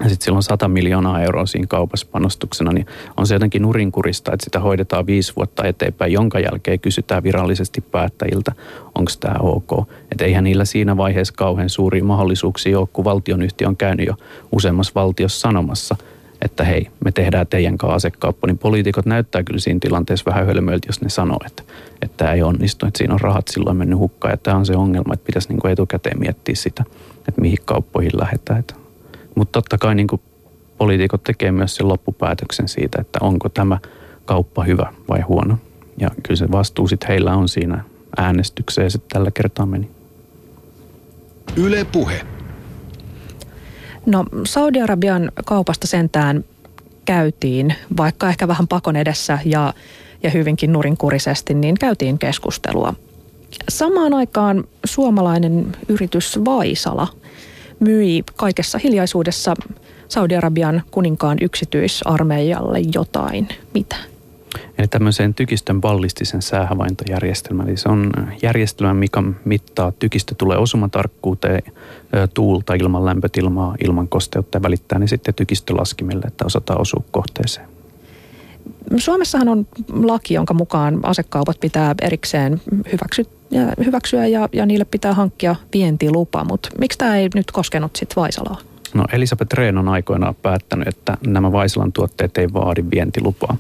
ja sitten sillä on 100 miljoonaa euroa siinä kaupassa panostuksena, niin on se jotenkin nurinkurista, että sitä hoidetaan viisi vuotta eteenpäin, jonka jälkeen kysytään virallisesti päättäjiltä, onko tämä ok. Että eihän niillä siinä vaiheessa kauhean suuria mahdollisuuksia ole, kun valtionyhtiö on käynyt jo useammassa valtiossa sanomassa, että hei, me tehdään teidän kanssa asekauppa, niin poliitikot näyttää kyllä siinä tilanteessa vähän hölmöiltä, jos ne sanoo, että, että tämä ei onnistu, että siinä on rahat silloin mennyt hukkaan. Ja tämä on se ongelma, että pitäisi niin etukäteen miettiä sitä, että mihin kauppoihin lähdetään. Mutta totta kai niin poliitikot tekee myös sen loppupäätöksen siitä, että onko tämä kauppa hyvä vai huono. Ja kyllä se vastuu sitten heillä on siinä äänestykseen se tällä kertaa meni. Yle Puhe. No Saudi-Arabian kaupasta sentään käytiin, vaikka ehkä vähän pakon edessä ja, ja hyvinkin nurinkurisesti, niin käytiin keskustelua. Samaan aikaan suomalainen yritys Vaisala – myi kaikessa hiljaisuudessa Saudi-Arabian kuninkaan yksityisarmeijalle jotain. Mitä? Eli tämmöiseen tykistön ballistisen säähavaintojärjestelmään. Eli se on järjestelmä, mikä mittaa tykistö tulee osumatarkkuuteen, tuulta, ilman lämpötilmaa, ilman kosteutta ja välittää ne sitten tykistölaskimille, että osataan osua kohteeseen. Suomessahan on laki, jonka mukaan asekaupat pitää erikseen hyväksy, hyväksyä ja, ja niille pitää hankkia vientilupa, mutta miksi tämä ei nyt koskenut sitten Vaisalaa? No Elisabeth Rehn on aikoinaan päättänyt, että nämä Vaisalan tuotteet ei vaadi vientilupaa.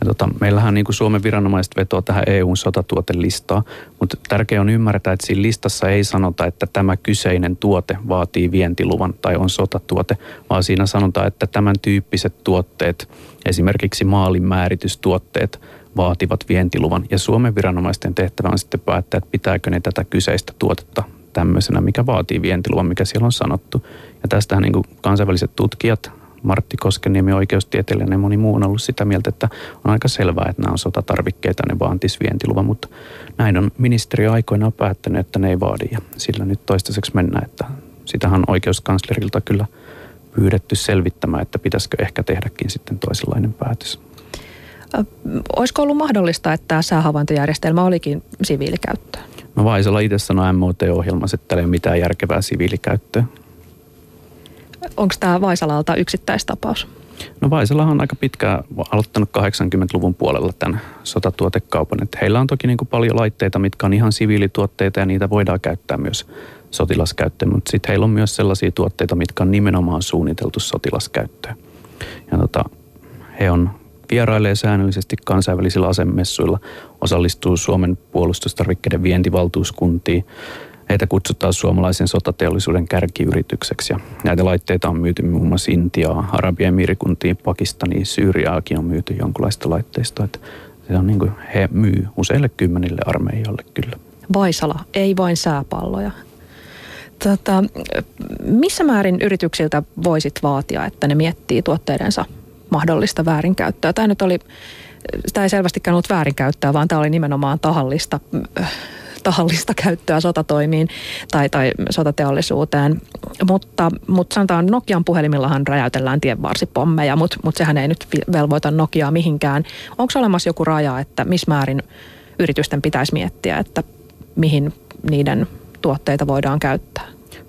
Ja tota, meillähän niin kuin Suomen viranomaiset vetoa tähän EUn sotatuotelistaan, mutta tärkeää on ymmärtää, että siinä listassa ei sanota, että tämä kyseinen tuote vaatii vientiluvan tai on sotatuote, vaan siinä sanotaan, että tämän tyyppiset tuotteet, esimerkiksi maalinmääritystuotteet, vaativat vientiluvan. Ja Suomen viranomaisten tehtävä on sitten päättää, että pitääkö ne tätä kyseistä tuotetta tämmöisenä, mikä vaatii vientiluvan, mikä siellä on sanottu. Ja tästähän niin kansainväliset tutkijat Martti Koskeniemi oikeustieteilijä ja moni muu on ollut sitä mieltä, että on aika selvää, että nämä on sotatarvikkeita, ne vaatisi vientiluvan, mutta näin on ministeriö aikoinaan päättänyt, että ne ei vaadi ja sillä nyt toistaiseksi mennään, että sitähän oikeuskanslerilta kyllä pyydetty selvittämään, että pitäisikö ehkä tehdäkin sitten toisenlainen päätös. Olisiko ollut mahdollista, että tämä säähavaintojärjestelmä olikin siviilikäyttöön? No Vaisala itse sanoi MOT-ohjelmassa, että ei ole mitään järkevää siviilikäyttöä. Onko tämä Vaisalalta yksittäistapaus? No Vaisala on aika pitkään aloittanut 80-luvun puolella tämän sotatuotekaupan. Että heillä on toki niin kuin paljon laitteita, mitkä on ihan siviilituotteita ja niitä voidaan käyttää myös sotilaskäyttöön. Mutta sitten heillä on myös sellaisia tuotteita, mitkä on nimenomaan suunniteltu sotilaskäyttöön. Ja tota, he on vierailee säännöllisesti kansainvälisillä asemessuilla, osallistuu Suomen puolustustarvikkeiden vientivaltuuskuntiin. Heitä kutsutaan suomalaisen sotateollisuuden kärkiyritykseksi ja näitä laitteita on myyty muun muassa Intiaa, Arabian mirikuntiin, Pakistaniin, Syyriaakin on myyty jonkinlaista laitteistoa. Että se on niin kuin he myy useille kymmenille armeijalle kyllä. Vaisala, ei vain sääpalloja. Tota, missä määrin yrityksiltä voisit vaatia, että ne miettii tuotteidensa mahdollista väärinkäyttöä. Tämä nyt oli, tämä ei selvästikään ollut väärinkäyttöä, vaan tämä oli nimenomaan tahallista, tahallista käyttöä sotatoimiin tai, tai sotateollisuuteen. Mutta, mutta sanotaan Nokian puhelimillahan räjäytellään tienvarsipommeja, mutta, mutta sehän ei nyt velvoita Nokiaa mihinkään. Onko olemassa joku raja, että missä määrin yritysten pitäisi miettiä, että mihin niiden tuotteita voidaan käyttää?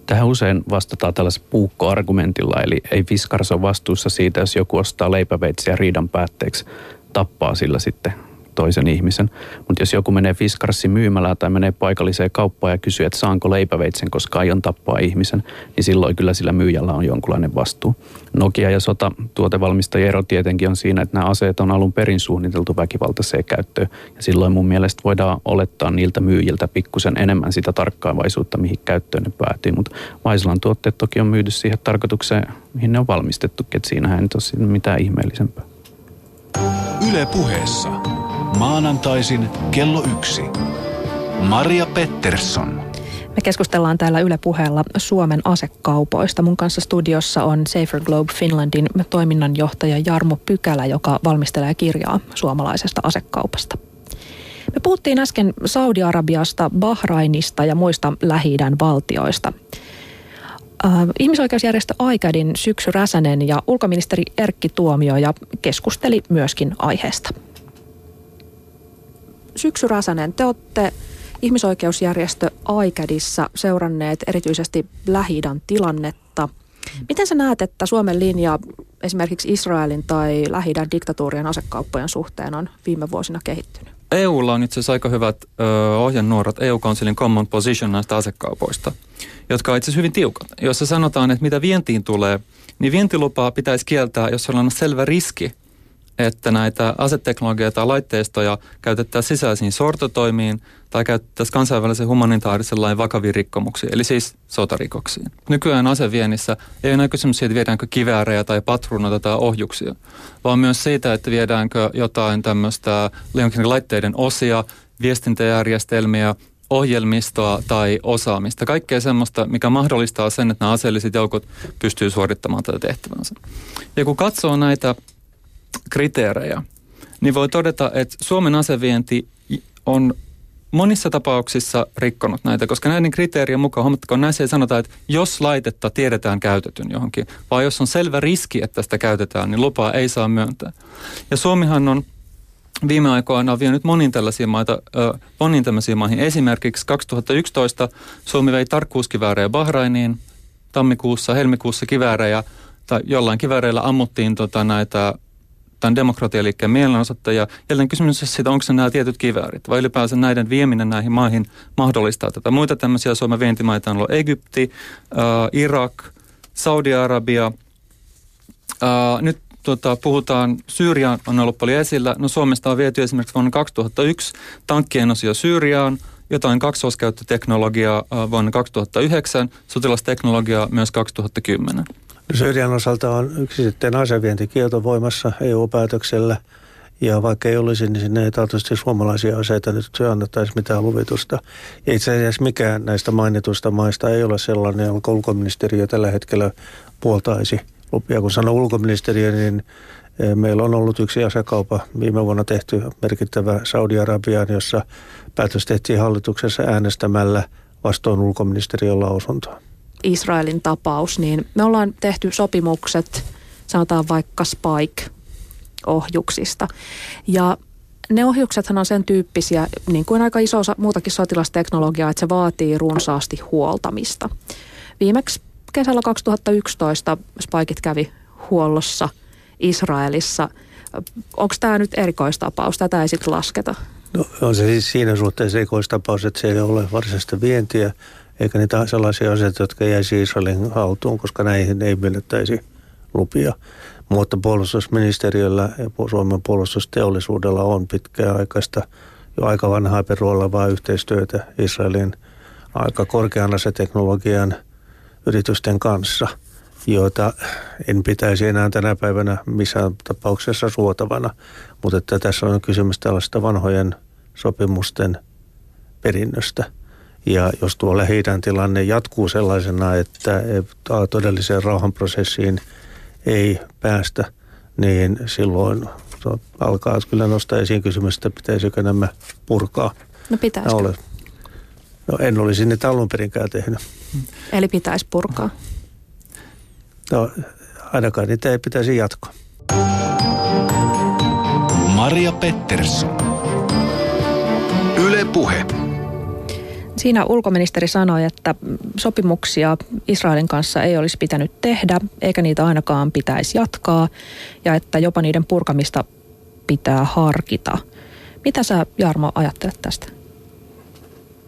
Tähän usein vastataan tällaisella puukkoargumentilla, eli ei Fiskars ole vastuussa siitä, jos joku ostaa leipäveitsiä riidan päätteeksi, tappaa sillä sitten toisen ihmisen. Mutta jos joku menee Fiskarsin myymälään tai menee paikalliseen kauppaan ja kysyy, että saanko leipäveitsen, koska aion tappaa ihmisen, niin silloin kyllä sillä myyjällä on jonkunlainen vastuu. Nokia ja sota tuotevalmistajien ero tietenkin on siinä, että nämä aseet on alun perin suunniteltu väkivaltaiseen käyttöön. Ja silloin mun mielestä voidaan olettaa niiltä myyjiltä pikkusen enemmän sitä tarkkaavaisuutta, mihin käyttöön ne päätyy. Mutta Vaislan tuotteet toki on myyty siihen tarkoitukseen, mihin ne on valmistettu, että siinähän ei ole mitään ihmeellisempää. Yle puheessa. Maanantaisin kello yksi. Maria Pettersson. Me keskustellaan täällä Yle puheella Suomen asekaupoista. Mun kanssa studiossa on Safer Globe Finlandin toiminnanjohtaja Jarmo Pykälä, joka valmistelee kirjaa suomalaisesta asekaupasta. Me puhuttiin äsken Saudi-Arabiasta, Bahrainista ja muista lähi valtioista. Äh, ihmisoikeusjärjestö Aikadin Syksy Räsänen ja ulkoministeri Erkki Tuomioja keskusteli myöskin aiheesta. Syksy Räsänen, te olette ihmisoikeusjärjestö Aikadissa seuranneet erityisesti lähi tilannetta. Miten sä näet, että Suomen linja esimerkiksi Israelin tai lähi diktatuurien asekauppojen suhteen on viime vuosina kehittynyt? EUlla on itse asiassa aika hyvät ö, ohjenuorat EU-Councilin Common Position näistä asekaupoista, jotka on itse asiassa hyvin tiukat. Jossa sanotaan, että mitä vientiin tulee, niin vientilupaa pitäisi kieltää, jos on selvä riski, että näitä aseteknologioita tai laitteistoja käytettäisiin sisäisiin sortotoimiin tai käytettäisiin kansainvälisen humanitaarisen lain vakaviin rikkomuksiin, eli siis sotarikoksiin. Nykyään aseviennissä ei ole kysymys siitä, viedäänkö kiväärejä tai patruunoita tai ohjuksia, vaan myös siitä, että viedäänkö jotain tämmöistä laitteiden osia, viestintäjärjestelmiä, ohjelmistoa tai osaamista. Kaikkea semmoista, mikä mahdollistaa sen, että nämä aseelliset joukot pystyy suorittamaan tätä tehtävänsä. Ja kun katsoo näitä kriteerejä, niin voi todeta, että Suomen asevienti on monissa tapauksissa rikkonut näitä, koska näiden kriteerien mukaan, huomattako, näissä ei sanota, että jos laitetta tiedetään käytetyn johonkin, vaan jos on selvä riski, että sitä käytetään, niin lupaa ei saa myöntää. Ja Suomihan on viime aikoina vienyt monin tällaisia maita, monin tämmöisiä maihin. Esimerkiksi 2011 Suomi vei tarkkuuskiväärejä Bahrainiin, tammikuussa, helmikuussa kiväärejä, tai jollain kivääreillä ammuttiin tota näitä tämän demokratialiikkeen mielenosoittajia. Jälleen kysymys on siitä, onko se nämä tietyt kiväärit vai ylipäänsä näiden vieminen näihin maihin mahdollistaa tätä. Muita tämmöisiä Suomen vientimaita on ollut Egypti, äh, Irak, Saudi-Arabia. Äh, nyt tota, puhutaan, Syyriaan on ollut paljon esillä. No Suomesta on viety esimerkiksi vuonna 2001 tankkien osio Syyriaan, jotain kaksoskäyttöteknologiaa äh, vuonna 2009, sotilasteknologiaa myös 2010. Syyrian osalta on yksittäinen asevientikielto voimassa EU-päätöksellä. Ja vaikka ei olisi, niin sinne ei taatusti suomalaisia aseita nyt se annettaisi mitään luvitusta. Itse asiassa mikään näistä mainituista maista ei ole sellainen, jonka ulkoministeriö tällä hetkellä puoltaisi lupia. Kun sanoo ulkoministeriö, niin e, meillä on ollut yksi asekaupa viime vuonna tehty merkittävä Saudi-Arabiaan, jossa päätös tehtiin hallituksessa äänestämällä vastoin ulkoministeriön lausuntoa. Israelin tapaus, niin me ollaan tehty sopimukset, sanotaan vaikka Spike-ohjuksista. Ja ne ohjuksethan on sen tyyppisiä, niin kuin aika iso osa muutakin sotilasteknologiaa, että se vaatii runsaasti huoltamista. Viimeksi kesällä 2011 Spikeit kävi huollossa Israelissa. Onko tämä nyt erikoistapaus? Tätä ei sitten lasketa. No, on se siis siinä suhteessa erikoistapaus, että se ei ole varsinaista vientiä, eikä niitä sellaisia asioita, jotka jäisi Israelin haltuun, koska näihin ei myönnettäisi lupia. Mutta puolustusministeriöllä ja Suomen puolustusteollisuudella on pitkäaikaista, jo aika vanhaa peruolevaa yhteistyötä Israelin aika korkean aseteknologian yritysten kanssa, joita en pitäisi enää tänä päivänä missään tapauksessa suotavana. Mutta että tässä on kysymys tällaista vanhojen sopimusten perinnöstä. Ja jos tuo lähi tilanne jatkuu sellaisena, että todelliseen rauhanprosessiin – ei päästä, niin silloin alkaa kyllä nostaa esiin kysymys, että pitäisikö nämä purkaa. No pitäisikö? Ole. No en olisi niitä alun perinkään tehnyt. Eli pitäisi purkaa? No ainakaan niitä ei pitäisi jatkaa. Maria Pettersson. Yle Puhe. Siinä ulkoministeri sanoi, että sopimuksia Israelin kanssa ei olisi pitänyt tehdä, eikä niitä ainakaan pitäisi jatkaa, ja että jopa niiden purkamista pitää harkita. Mitä sä, Jarmo, ajattelet tästä?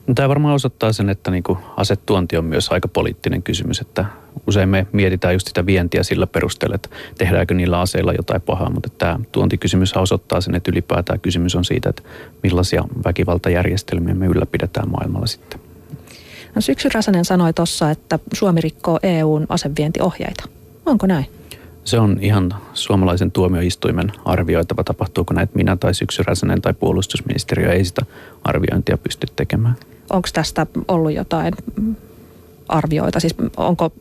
No, tämä varmaan osoittaa sen, että niin asettuonti on myös aika poliittinen kysymys, että usein me mietitään just sitä vientiä sillä perusteella, että tehdäänkö niillä aseilla jotain pahaa, mutta tämä tuontikysymys osoittaa sen, että ylipäätään kysymys on siitä, että millaisia väkivaltajärjestelmiä me ylläpidetään maailmalla sitten. No Syksy Räsänen sanoi tuossa, että Suomi rikkoo EUn asevientiohjeita. Onko näin? Se on ihan suomalaisen tuomioistuimen arvioitava, tapahtuuko näitä minä tai Syksy Räsänen tai puolustusministeriö ei sitä arviointia pysty tekemään. Onko tästä ollut jotain arvioita? Siis onko,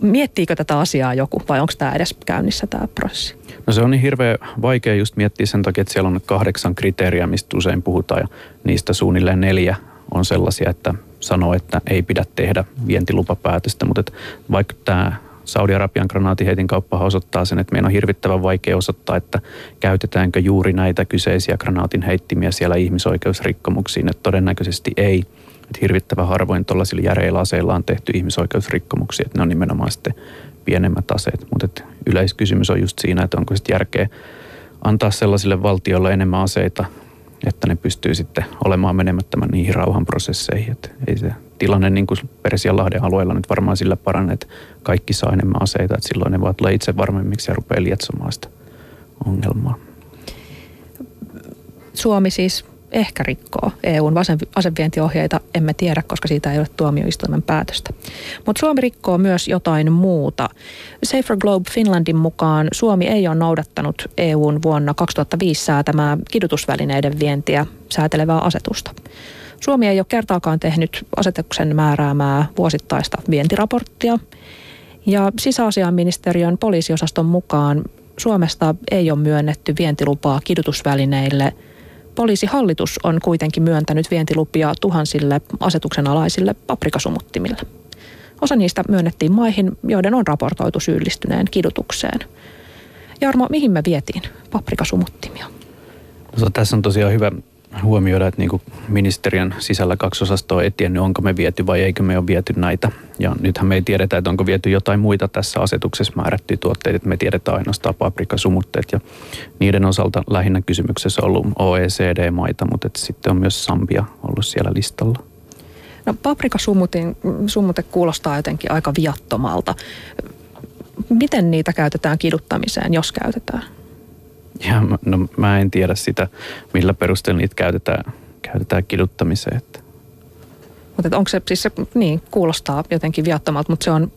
miettiikö tätä asiaa joku vai onko tämä edes käynnissä tämä prosessi? No se on niin hirveän vaikea just miettiä sen takia, että siellä on kahdeksan kriteeriä, mistä usein puhutaan ja niistä suunnilleen neljä on sellaisia, että sanoo, että ei pidä tehdä vientilupapäätöstä, mutta että vaikka tämä Saudi-Arabian granaatiheitin kauppa osoittaa sen, että meidän on hirvittävän vaikea osoittaa, että käytetäänkö juuri näitä kyseisiä granaatin heittimiä siellä ihmisoikeusrikkomuksiin, että todennäköisesti ei. Että hirvittävän harvoin tuollaisilla järeillä aseilla on tehty ihmisoikeusrikkomuksia, että ne on nimenomaan sitten pienemmät aseet. Mutta yleiskysymys on just siinä, että onko sitten järkeä antaa sellaisille valtioille enemmän aseita, että ne pystyy sitten olemaan menemättömän niihin rauhanprosesseihin. Että ei se tilanne niin kuin Persianlahden alueella nyt varmaan sillä parane, että kaikki saa enemmän aseita, että silloin ne voivat tulla itse varmemmiksi ja rupeaa lietsomaan sitä ongelmaa. Suomi siis ehkä rikkoo EUn asevientiohjeita, emme tiedä, koska siitä ei ole tuomioistuimen päätöstä. Mutta Suomi rikkoo myös jotain muuta. Safer Globe Finlandin mukaan Suomi ei ole noudattanut EUn vuonna 2005 säätämää kidutusvälineiden vientiä säätelevää asetusta. Suomi ei ole kertaakaan tehnyt asetuksen määräämää vuosittaista vientiraporttia. Ja sisäasiainministeriön poliisiosaston mukaan Suomesta ei ole myönnetty vientilupaa kidutusvälineille – Poliisihallitus on kuitenkin myöntänyt vientilupia tuhansille asetuksen alaisille paprikasumuttimille. Osa niistä myönnettiin maihin, joiden on raportoitu syyllistyneen kidutukseen. Jarmo, mihin me vietiin paprikasumuttimia? No, tässä on tosiaan hyvä huomioida, että niin kuin ministeriön sisällä kaksi osastoa ei tiennyt, onko me viety vai eikö me ole viety näitä. Ja nythän me ei tiedetä, että onko viety jotain muita tässä asetuksessa määrättyjä tuotteita. Että me tiedetään ainoastaan paprikasumutteet ja niiden osalta lähinnä kysymyksessä on ollut OECD-maita, mutta että sitten on myös Sambia ollut siellä listalla. No paprikasumute kuulostaa jotenkin aika viattomalta. Miten niitä käytetään kiduttamiseen, jos käytetään? Ja no, mä en tiedä sitä, millä perusteella niitä käytetään, käytetään kiduttamiseen. Että. Mutta onko se siis se, niin, kuulostaa jotenkin viattomalta, mutta se on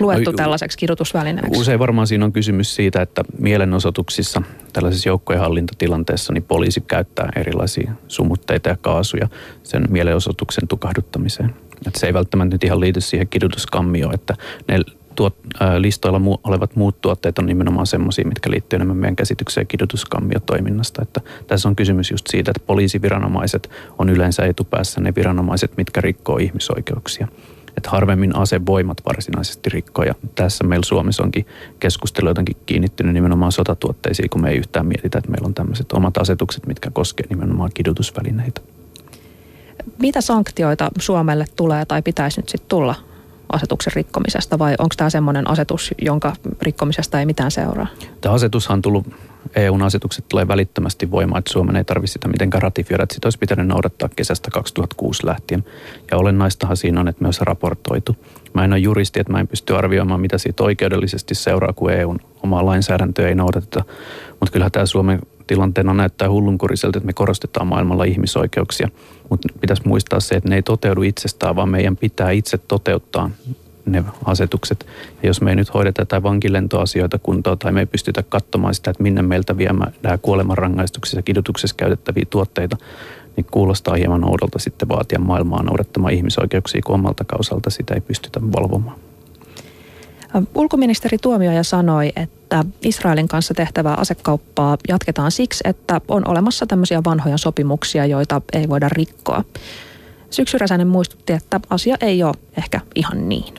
luettu no, tällaiseksi kidutusvälineeksi? Usein varmaan siinä on kysymys siitä, että mielenosoituksissa, tällaisessa joukkojen hallintatilanteessa, niin poliisi käyttää erilaisia sumutteita ja kaasuja sen mielenosoituksen tukahduttamiseen. Että se ei välttämättä nyt ihan liity siihen kidutuskammioon, että ne tuot, ää, listoilla mu- olevat muut tuotteet on nimenomaan semmoisia, mitkä liittyy enemmän meidän käsitykseen kidutuskammiotoiminnasta. Että tässä on kysymys just siitä, että poliisiviranomaiset on yleensä etupäässä ne viranomaiset, mitkä rikkoo ihmisoikeuksia. että harvemmin asevoimat varsinaisesti rikkoo. Ja tässä meillä Suomessa onkin keskustelu jotenkin kiinnittynyt nimenomaan sotatuotteisiin, kun me ei yhtään mietitä, että meillä on tämmöiset omat asetukset, mitkä koskevat nimenomaan kidutusvälineitä. Mitä sanktioita Suomelle tulee tai pitäisi nyt sitten tulla asetuksen rikkomisesta vai onko tämä semmoinen asetus, jonka rikkomisesta ei mitään seuraa? Tämä asetushan on tullut, EUn asetukset tulee välittömästi voimaan, että Suomen ei tarvitse sitä mitenkään ratifioida, että sitä olisi pitänyt noudattaa kesästä 2006 lähtien. Ja olennaistahan siinä on, että myös raportoitu. Mä en ole juristi, että mä en pysty arvioimaan, mitä siitä oikeudellisesti seuraa, kun EUn omaa lainsäädäntöä ei noudateta. Mutta kyllähän tämä Suomen tilanteena näyttää hullunkuriselta, että me korostetaan maailmalla ihmisoikeuksia. Mutta pitäisi muistaa se, että ne ei toteudu itsestään, vaan meidän pitää itse toteuttaa ne asetukset. Ja jos me ei nyt hoideta jotain vankilentoasioita kuntoon tai me ei pystytä katsomaan sitä, että minne meiltä viemään nämä kuolemanrangaistuksissa ja kidutuksessa käytettäviä tuotteita, niin kuulostaa hieman oudolta sitten vaatia maailmaa noudattamaan ihmisoikeuksia, kun omalta kausalta sitä ei pystytä valvomaan. Ulkoministeri Tuomioja sanoi, että Israelin kanssa tehtävää asekauppaa jatketaan siksi, että on olemassa tämmöisiä vanhoja sopimuksia, joita ei voida rikkoa. Syksyräsänen muistutti, että asia ei ole ehkä ihan niin.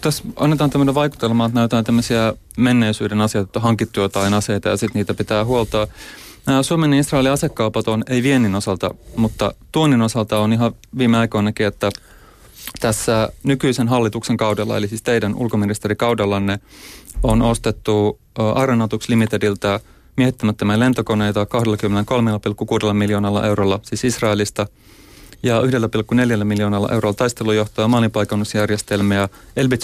Tässä annetaan tämmöinen vaikutelma, että näytetään tämmöisiä menneisyyden asioita, että hankittu jotain aseita ja sitten niitä pitää huoltaa. Nämä Suomen ja Israelin asekaupat on ei viennin osalta, mutta tuonnin osalta on ihan viime aikoinakin, että tässä nykyisen hallituksen kaudella, eli siis teidän ulkoministerikaudellanne, on ostettu Aeronautics Limitediltä miehittämättömiä lentokoneita 23,6 miljoonalla eurolla, siis Israelista, ja 1,4 miljoonalla eurolla taistelujohtoa, maanpaikannusjärjestelmiä, Elbit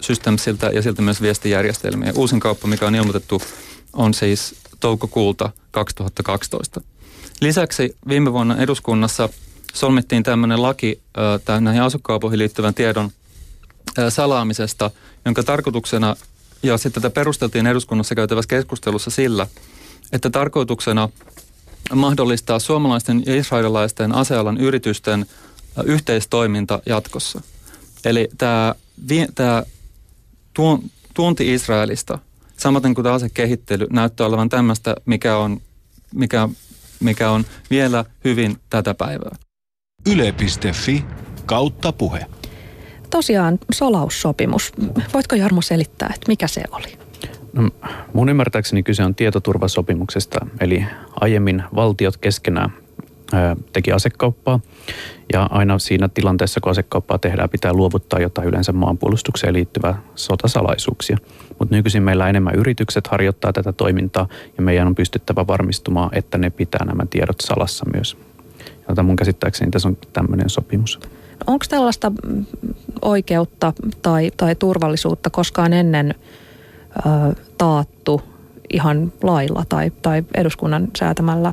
Systemsiltä ja siltä myös viestijärjestelmiä. Uusin kauppa, mikä on ilmoitettu, on siis toukokuulta 2012. Lisäksi viime vuonna eduskunnassa solmittiin tämmöinen laki äh, näihin asukkaupoihin liittyvän tiedon äh, salaamisesta, jonka tarkoituksena, ja sitten tätä perusteltiin eduskunnassa käytävässä keskustelussa sillä, että tarkoituksena mahdollistaa suomalaisten ja israelilaisten asealan yritysten äh, yhteistoiminta jatkossa. Eli tämä, tämä tuonti Israelista, samaten kuin tämä asekehittely, näyttää olevan tämmöistä, mikä on, mikä, mikä on vielä hyvin tätä päivää. Yle.fi kautta puhe. Tosiaan salaussopimus. Voitko Jarmo selittää, että mikä se oli? No, mun ymmärtääkseni kyse on tietoturvasopimuksesta, eli aiemmin valtiot keskenään teki asekauppaa. Ja aina siinä tilanteessa, kun asekauppaa tehdään, pitää luovuttaa jotain yleensä maanpuolustukseen liittyvää sotasalaisuuksia. Mutta nykyisin meillä enemmän yritykset harjoittaa tätä toimintaa ja meidän on pystyttävä varmistumaan, että ne pitää nämä tiedot salassa myös. Jota mun käsittääkseni tässä on tämmöinen sopimus. Onko tällaista oikeutta tai, tai turvallisuutta koskaan ennen ö, taattu ihan lailla tai, tai eduskunnan säätämällä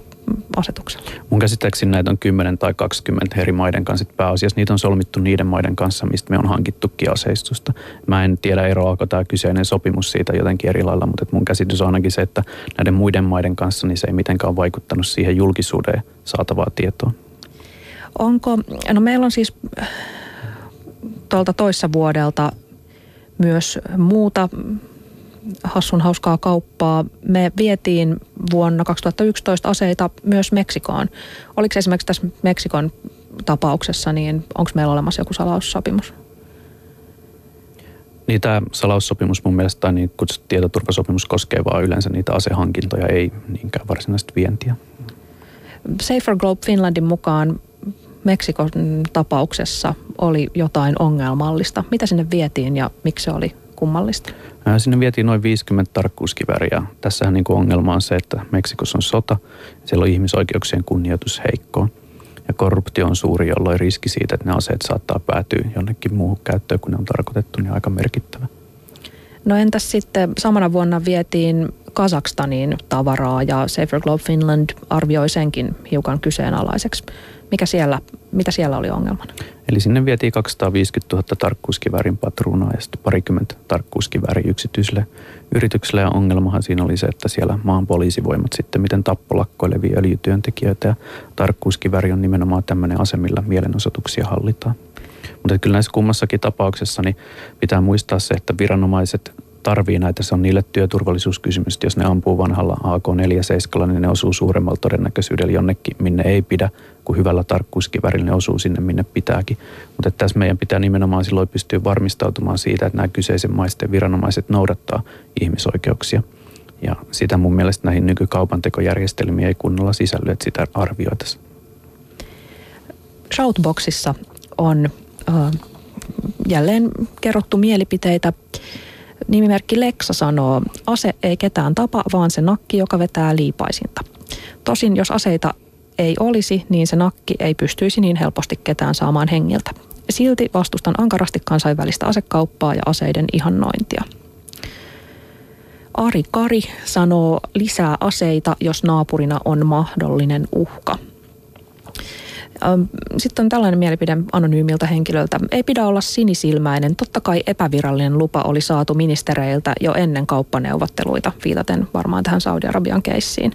asetuksella? Mun käsittääkseni näitä on 10 tai 20 eri maiden kanssa. Pääasiassa niitä on solmittu niiden maiden kanssa, mistä me on hankittukin aseistusta. Mä en tiedä eroako tämä kyseinen sopimus siitä jotenkin eri lailla, mutta mun käsitys on ainakin se, että näiden muiden maiden kanssa niin se ei mitenkään vaikuttanut siihen julkisuuteen saatavaa tietoa. Onko, no meillä on siis tuolta toissa vuodelta myös muuta hassun hauskaa kauppaa. Me vietiin vuonna 2011 aseita myös Meksikoon. Oliko esimerkiksi tässä Meksikon tapauksessa, niin onko meillä olemassa joku salaussopimus? Niin tämä salaussopimus mun mielestä tai niin kutsuttu tietoturvasopimus koskee vaan yleensä niitä asehankintoja, ei niinkään varsinaisesti vientiä. Safer Globe Finlandin mukaan Meksikon tapauksessa oli jotain ongelmallista. Mitä sinne vietiin ja miksi se oli kummallista? Sinne vietiin noin 50 tarkkuuskiväriä. Tässähän niin kuin ongelma on se, että Meksikossa on sota, siellä on ihmisoikeuksien kunnioitus heikkoa. Ja korruptio on suuri, jolloin riski siitä, että ne aseet saattaa päätyä jonnekin muuhun käyttöön, kun ne on tarkoitettu, niin aika merkittävä. No entäs sitten samana vuonna vietiin Kazakstaniin tavaraa ja Safer Globe Finland arvioi senkin hiukan kyseenalaiseksi. Mikä siellä, mitä siellä oli ongelmana? Eli sinne vietiin 250 000 tarkkuuskiväärin patruunaa ja sitten parikymmentä tarkkuuskiväärin yksityiselle yritykselle. Ja ongelmahan siinä oli se, että siellä maan poliisivoimat sitten miten tappolakkoilevia öljytyöntekijöitä ja tarkkuuskiväri on nimenomaan tämmöinen ase, millä mielenosoituksia hallitaan. Mutta kyllä näissä kummassakin tapauksessa niin pitää muistaa se, että viranomaiset tarvii näitä, se on niille työturvallisuuskysymys. Jos ne ampuu vanhalla AK-47, niin ne osuu suuremmalla todennäköisyydellä jonnekin, minne ei pidä, kun hyvällä tarkkuuskivärillä ne osuu sinne, minne pitääkin. Mutta tässä meidän pitää nimenomaan silloin pystyä varmistautumaan siitä, että nämä kyseisen maisten viranomaiset noudattaa ihmisoikeuksia. Ja sitä mun mielestä näihin nykykaupantekojärjestelmiin ei kunnolla sisälly, että sitä arvioitaisiin. Shoutboxissa on äh, jälleen kerrottu mielipiteitä. Nimimerkki Leksa sanoo, ase ei ketään tapa, vaan se nakki, joka vetää liipaisinta. Tosin jos aseita ei olisi, niin se nakki ei pystyisi niin helposti ketään saamaan hengiltä. Silti vastustan ankarasti kansainvälistä asekauppaa ja aseiden ihannointia. Ari Kari sanoo lisää aseita, jos naapurina on mahdollinen uhka. Sitten on tällainen mielipide anonyymiltä henkilöltä. Ei pidä olla sinisilmäinen. Totta kai epävirallinen lupa oli saatu ministereiltä jo ennen kauppaneuvotteluita, viitaten varmaan tähän Saudi-Arabian keissiin.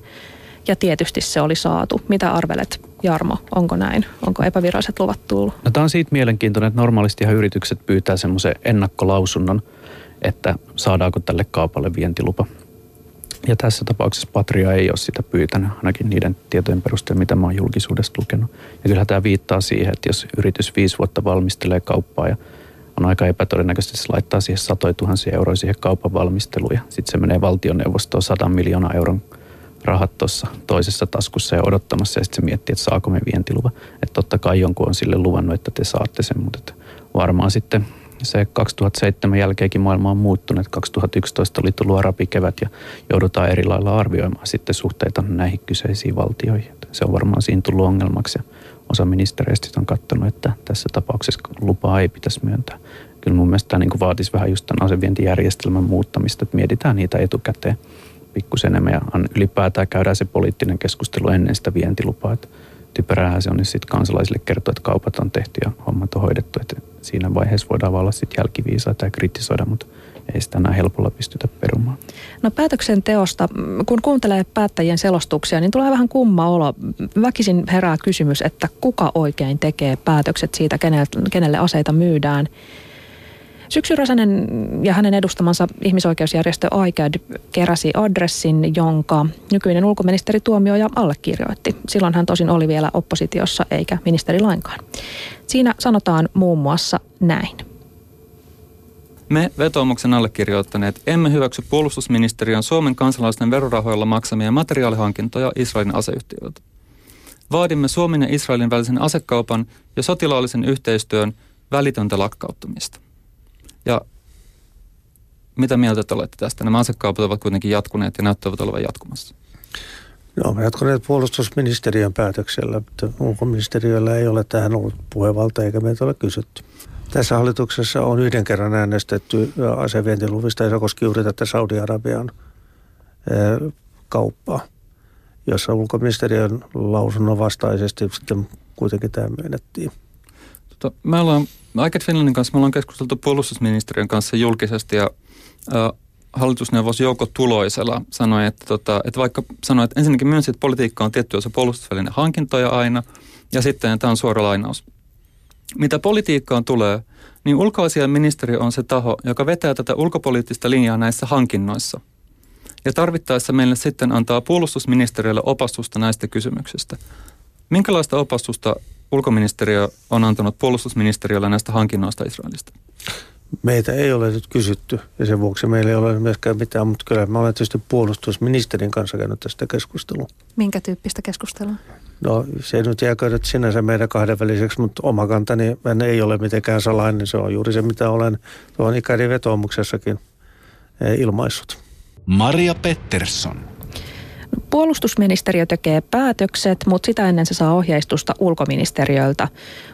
Ja tietysti se oli saatu. Mitä arvelet, Jarmo? Onko näin? Onko epäviralliset luvat tullut? No, tämä on siitä mielenkiintoinen, että normaalistihan yritykset pyytää semmoisen ennakkolausunnon, että saadaanko tälle kaupalle vientilupa. Ja tässä tapauksessa Patria ei ole sitä pyytänyt, ainakin niiden tietojen perusteella, mitä mä oon julkisuudesta lukenut. Ja kyllä tämä viittaa siihen, että jos yritys viisi vuotta valmistelee kauppaa ja on aika epätodennäköisesti, että se laittaa siihen satoja tuhansia euroja siihen kaupan valmisteluun ja sitten se menee valtioneuvostoon 100 miljoonaa euron rahat tuossa toisessa taskussa ja odottamassa ja sitten se miettii, että saako me vientiluva. Että totta kai jonkun on sille luvannut, että te saatte sen, mutta varmaan sitten se 2007 jälkeenkin maailma on muuttunut. 2011 oli tullut arabikevät ja joudutaan eri lailla arvioimaan sitten suhteita näihin kyseisiin valtioihin. Se on varmaan siinä tullut ongelmaksi ja osa ministereistä on katsonut, että tässä tapauksessa lupaa ei pitäisi myöntää. Kyllä mun mielestä tämä niin vaatisi vähän just tämän asevientijärjestelmän muuttamista, että mietitään niitä etukäteen pikkusen enemmän ja ylipäätään käydään se poliittinen keskustelu ennen sitä vientilupaa. Että typeräähän se on, niin sitten kansalaisille kertoa, että kaupat on tehty ja hommat on hoidettu. Että siinä vaiheessa voidaan olla sitten jälkiviisaita ja kritisoida, mutta ei sitä enää helpolla pystytä perumaan. No päätöksenteosta, kun kuuntelee päättäjien selostuksia, niin tulee vähän kumma olo. Väkisin herää kysymys, että kuka oikein tekee päätökset siitä, kenelle aseita myydään. Syksy Räsänen ja hänen edustamansa ihmisoikeusjärjestö AICAD keräsi adressin, jonka nykyinen ulkoministeri Tuomioja allekirjoitti. Silloin hän tosin oli vielä oppositiossa eikä ministeri lainkaan. Siinä sanotaan muun muassa näin. Me vetoomuksen allekirjoittaneet emme hyväksy puolustusministeriön Suomen kansalaisten verorahoilla maksamia materiaalihankintoja Israelin aseyhtiöiltä. Vaadimme Suomen ja Israelin välisen asekaupan ja sotilaallisen yhteistyön välitöntä lakkauttamista. Ja mitä mieltä te olette tästä? Nämä asekaupat ovat kuitenkin jatkuneet ja näyttävät olevan jatkumassa. No, jatkuneet puolustusministeriön päätöksellä, mutta ulkoministeriöllä ei ole tähän ollut puhevalta eikä meitä ole kysytty. Tässä hallituksessa on yhden kerran äänestetty asevientiluvista ja se koski juuri tätä Saudi-Arabian kauppaa, jossa ulkoministeriön lausunnon vastaisesti sitten kuitenkin tämä myönnettiin. Tota, me ollaan Aiket Finlandin kanssa me ollaan keskusteltu puolustusministeriön kanssa julkisesti ja ä, hallitusneuvos Jouko Tuloisella sanoi, että, tota, että vaikka sanoi, että ensinnäkin myönsi, että politiikka on tietty osa puolustusvälinen hankintoja aina ja sitten tämä on suora lainaus. Mitä politiikkaan tulee, niin ulkoasiainministeriö on se taho, joka vetää tätä ulkopoliittista linjaa näissä hankinnoissa. Ja tarvittaessa meille sitten antaa puolustusministeriölle opastusta näistä kysymyksistä. Minkälaista opastusta ulkoministeriö on antanut puolustusministeriölle näistä hankinnoista Israelista? Meitä ei ole nyt kysytty ja sen vuoksi meillä ei ole myöskään mitään, mutta kyllä mä olen tietysti puolustusministerin kanssa käynyt tästä keskustelua. Minkä tyyppistä keskustelua? No se nyt jääkö nyt sinänsä meidän kahdenväliseksi, mutta oma kantani ei ole mitenkään salainen. Se on juuri se, mitä olen tuon ikäri vetoomuksessakin eh, ilmaissut. Maria Pettersson. Puolustusministeriö tekee päätökset, mutta sitä ennen se saa ohjeistusta ulkoministeriöltä.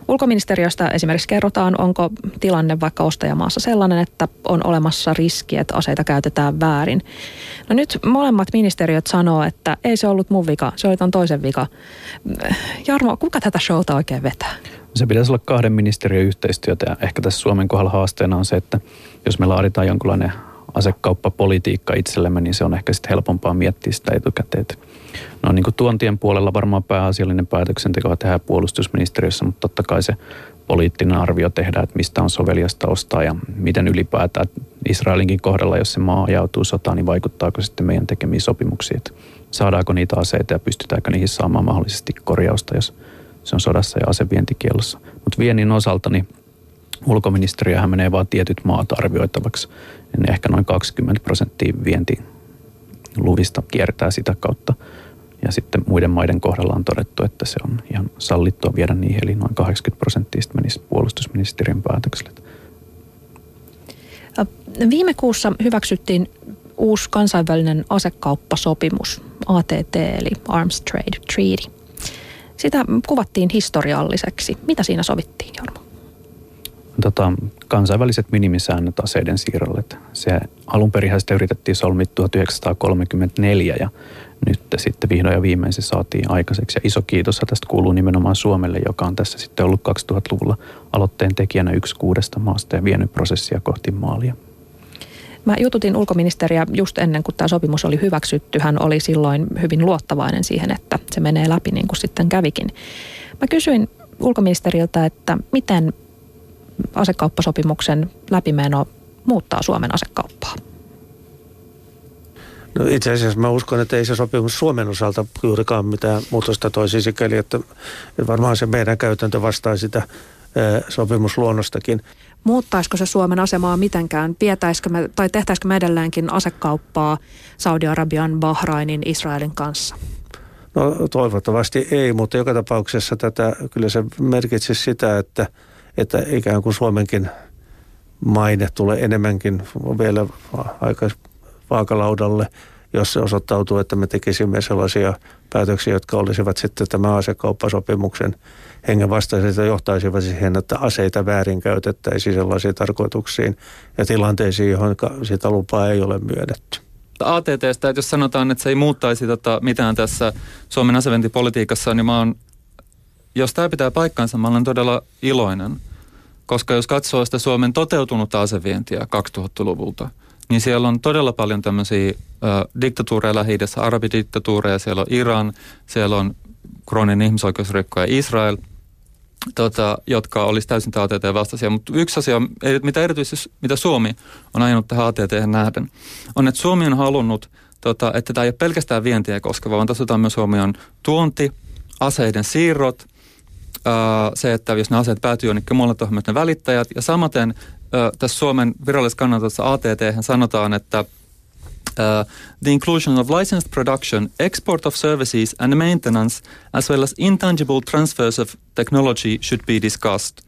Ulkoministeriöstä esimerkiksi kerrotaan, onko tilanne vaikka ostajamaassa sellainen, että on olemassa riski, että aseita käytetään väärin. No nyt molemmat ministeriöt sanoo, että ei se ollut mun vika, se oli ton toisen vika. Jarmo, kuka tätä showta oikein vetää? Se pitäisi olla kahden ministeriön yhteistyötä ja ehkä tässä Suomen kohdalla haasteena on se, että jos me laaditaan jonkinlainen asekauppapolitiikka itsellemme, niin se on ehkä sitten helpompaa miettiä sitä etukäteen. No niin kuin tuontien puolella varmaan pääasiallinen päätöksenteko tehdään puolustusministeriössä, mutta totta kai se poliittinen arvio tehdään, että mistä on soveliasta ostaa ja miten ylipäätään Israelinkin kohdalla, jos se maa ajautuu sotaan, niin vaikuttaako sitten meidän tekemiin sopimuksiin, että saadaanko niitä aseita ja pystytäänkö niihin saamaan mahdollisesti korjausta, jos se on sodassa ja asevientikielossa. Mutta viennin osalta niin ulkoministeriöhän menee vain tietyt maat arvioitavaksi. Niin ehkä noin 20 prosenttia vientiluvista kiertää sitä kautta. Ja sitten muiden maiden kohdalla on todettu, että se on ihan sallittua viedä niihin, eli noin 80 prosenttia menisi puolustusministeriön päätökselle. Viime kuussa hyväksyttiin uusi kansainvälinen asekauppasopimus, ATT eli Arms Trade Treaty. Sitä kuvattiin historialliseksi. Mitä siinä sovittiin, Jorma? Tota, kansainväliset minimisäännöt aseiden siirrolle. Se alun perin sitä yritettiin solmia 1934 ja nyt sitten vihdoin ja viimein se saatiin aikaiseksi. Ja iso kiitos tästä kuuluu nimenomaan Suomelle, joka on tässä sitten ollut 2000-luvulla aloitteen tekijänä yksi kuudesta maasta ja vienyt prosessia kohti maalia. Mä jututin ulkoministeriä just ennen kuin tämä sopimus oli hyväksytty. Hän oli silloin hyvin luottavainen siihen, että se menee läpi niin kuin sitten kävikin. Mä kysyin ulkoministeriltä, että miten asekauppasopimuksen läpimeno muuttaa Suomen asekauppaa? No itse asiassa mä uskon, että ei se sopimus Suomen osalta juurikaan mitään muutosta toisi sikäli, että varmaan se meidän käytäntö vastaa sitä sopimusluonnostakin. Muuttaisiko se Suomen asemaa mitenkään? Pietäisikö me, tai tehtäisikö me edelleenkin asekauppaa Saudi-Arabian, Bahrainin, Israelin kanssa? No toivottavasti ei, mutta joka tapauksessa tätä kyllä se merkitsisi sitä, että, että ikään kuin Suomenkin maine tulee enemmänkin vielä aika vaakalaudalle, jos se osoittautuu, että me tekisimme sellaisia päätöksiä, jotka olisivat sitten tämä asekauppasopimuksen hengen vastaiset johtaisivat siihen, että aseita väärinkäytettäisiin sellaisiin tarkoituksiin ja tilanteisiin, johon sitä lupaa ei ole myönnetty. ATTstä, että jos sanotaan, että se ei muuttaisi tota mitään tässä Suomen aseventipolitiikassa, niin mä oon, jos tämä pitää paikkansa, mä olen todella iloinen. Koska jos katsoo sitä Suomen toteutunutta asevientiä 2000-luvulta, niin siellä on todella paljon tämmöisiä diktatuureja lähi arabidiktatuureja, siellä on Iran, siellä on krooninen ihmisoikeusrikkoja Israel – tota, jotka olisi täysin ATT vastaisia. Mutta yksi asia, mitä erityisesti mitä Suomi on ajanut tähän ATT nähden, on, että Suomi on halunnut, tota, että tämä ei ole pelkästään vientiä koskeva, vaan tässä otetaan myös huomioon tuonti, aseiden siirrot, se, että jos ne aseet päätyy jonnekin muualle, tuohon myös ne välittäjät. Ja samaten ää, tässä Suomen virallisessa kannanotossa ATT sanotaan, että – Uh, the inclusion of licensed production, export of services and maintenance, as well as intangible transfers of technology should be discussed.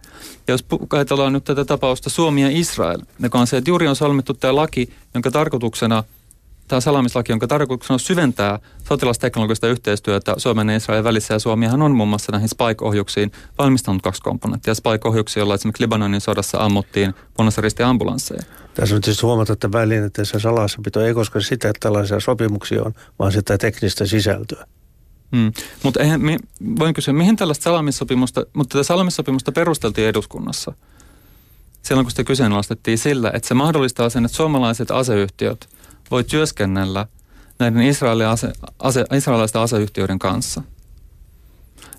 Ja jos ajatellaan nyt tätä tapausta Suomi ja Israel, joka on se, että juuri on solmittu tämä laki, jonka tarkoituksena tämä salamislaki, jonka tarkoituksena on syventää sotilasteknologista yhteistyötä Suomen ja Israelin välissä. Ja Suomihan on muun muassa näihin Spike-ohjuksiin valmistanut kaksi komponenttia. Spike-ohjuksia, joilla esimerkiksi Libanonin sodassa ammuttiin punaisristi ambulansseja. Tässä on tietysti huomata, että välineiden salassapito ei koske sitä, että tällaisia sopimuksia on, vaan sitä teknistä sisältöä. Hmm. Mutta eihän, voin kysyä, mihin tällaista salamissopimusta, mutta tätä salamissopimusta perusteltiin eduskunnassa? Silloin kun sitä kyseenalaistettiin sillä, että se mahdollistaa sen, että suomalaiset aseyhtiöt voi työskennellä näiden ase, ase, israelilaisten aseyhtiöiden kanssa –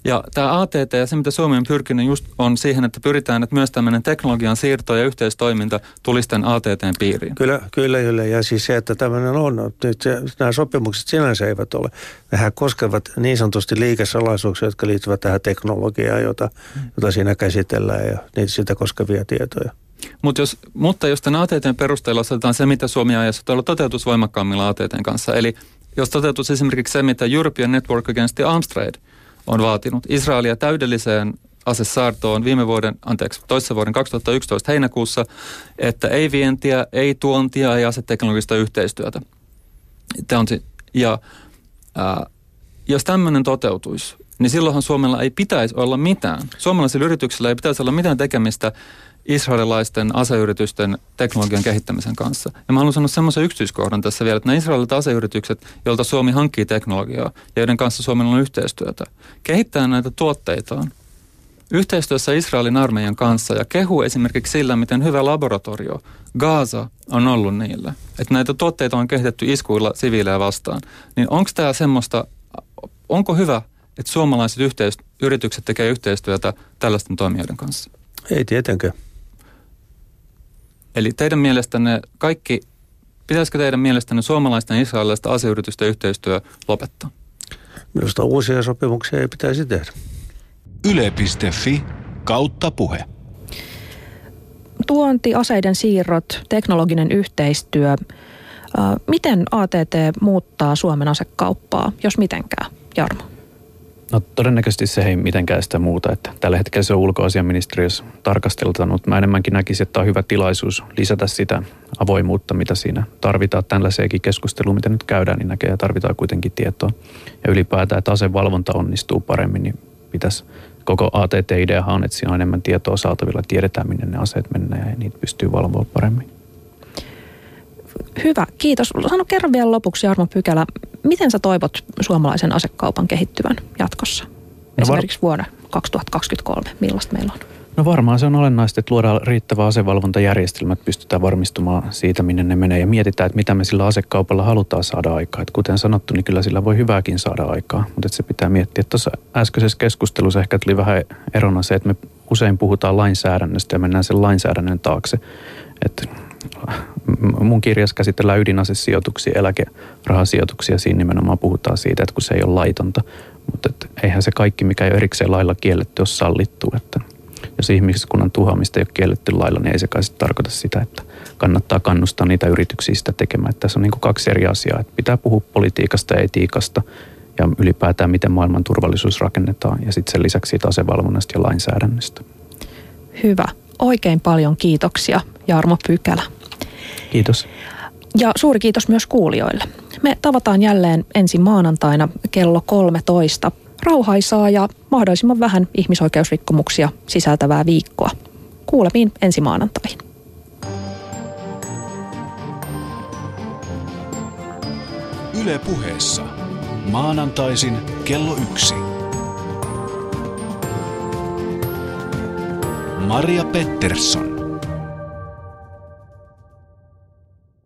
ja tämä ATT ja se, mitä Suomi on pyrkinyt just on siihen, että pyritään, että myös tämmöinen teknologian siirto ja yhteistoiminta tulisi tämän ATTn piiriin. Kyllä, kyllä, kyllä. Ja siis se, että tämmöinen on, nyt se, nämä sopimukset sinänsä eivät ole. Nehän koskevat niin sanotusti liikesalaisuuksia, jotka liittyvät tähän teknologiaan, jota, jota siinä käsitellään ja niitä sitä koskevia tietoja. Mut jos, mutta jos tämän ATTn perusteella otetaan se, mitä Suomi ajassa toteutus voimakkaammilla ATTn kanssa, eli jos toteutus esimerkiksi se, mitä European Network Against the Arms Trade – on vaatinut Israelia täydelliseen asesaartoon viime vuoden, anteeksi, toissa vuoden 2011 heinäkuussa, että ei vientiä, ei tuontia, ei aseteknologista yhteistyötä. Tämä on, ja ää, jos tämmöinen toteutuisi, niin silloinhan Suomella ei pitäisi olla mitään. Suomalaisilla yrityksillä ei pitäisi olla mitään tekemistä israelilaisten aseyritysten teknologian kehittämisen kanssa. Ja mä haluan sanoa semmoisen yksityiskohdan tässä vielä, että nämä israelilaiset aseyritykset, joilta Suomi hankkii teknologiaa ja joiden kanssa Suomella on yhteistyötä, kehittää näitä tuotteitaan yhteistyössä Israelin armeijan kanssa ja kehu esimerkiksi sillä, miten hyvä laboratorio Gaza on ollut niille. Että näitä tuotteita on kehitetty iskuilla siviilejä vastaan. Niin onko tämä semmoista, onko hyvä, että suomalaiset yhteis- yritykset tekee yhteistyötä tällaisten toimijoiden kanssa? Ei tietenkään. Eli teidän mielestänne kaikki, pitäisikö teidän mielestänne suomalaisten ja israelilaisten aseyritysten yhteistyö lopettaa? Minusta uusia sopimuksia ei pitäisi tehdä. Yle.fi kautta puhe. Tuonti, aseiden siirrot, teknologinen yhteistyö. Miten ATT muuttaa Suomen asekauppaa, jos mitenkään, Jarmo? No todennäköisesti se ei mitenkään sitä muuta, että tällä hetkellä se on ulkoasiaministeriössä tarkasteltanut. Mä enemmänkin näkisin, että on hyvä tilaisuus lisätä sitä avoimuutta, mitä siinä tarvitaan. Tällaiseenkin keskusteluun, mitä nyt käydään, niin näkee ja tarvitaan kuitenkin tietoa. Ja ylipäätään, että asevalvonta onnistuu paremmin, niin pitäisi koko ATT-ideahan on, että siinä on enemmän tietoa saatavilla, tiedetään minne ne aseet mennään ja niitä pystyy valvoa paremmin. Hyvä, kiitos. Sano kerran vielä lopuksi Jarmo Pykälä, miten sä toivot suomalaisen asekaupan kehittyvän jatkossa? No Esimerkiksi var- vuonna 2023, millaista meillä on? No varmaan se on olennaista, että luodaan riittävä asevalvontajärjestelmä, että pystytään varmistumaan siitä, minne ne menee ja mietitään, että mitä me sillä asekaupalla halutaan saada aikaa. Että kuten sanottu, niin kyllä sillä voi hyvääkin saada aikaa, mutta että se pitää miettiä. Että tuossa äskeisessä keskustelussa ehkä tuli vähän erona se, että me usein puhutaan lainsäädännöstä ja mennään sen lainsäädännön taakse. Että mun kirjassa käsitellään ydinasesijoituksia, eläkerahasijoituksia. Siinä nimenomaan puhutaan siitä, että kun se ei ole laitonta. Mutta että eihän se kaikki, mikä ei ole erikseen lailla kielletty, ole sallittu. Että jos ihmiskunnan tuhoamista ei ole kielletty lailla, niin ei se kai tarkoita sitä, että kannattaa kannustaa niitä yrityksiä sitä tekemään. Että tässä on niin kaksi eri asiaa. Että pitää puhua politiikasta ja etiikasta ja ylipäätään miten maailman turvallisuus rakennetaan ja sitten sen lisäksi siitä asevalvonnasta ja lainsäädännöstä. Hyvä. Oikein paljon kiitoksia Jarmo Pykälä. Kiitos. Ja suuri kiitos myös kuulijoille. Me tavataan jälleen ensi maanantaina kello 13 rauhaisaa ja mahdollisimman vähän ihmisoikeusrikkomuksia sisältävää viikkoa. Kuulemiin ensi maanantaihin. Yle puheessa. Maanantaisin kello yksi. Maria Pettersson.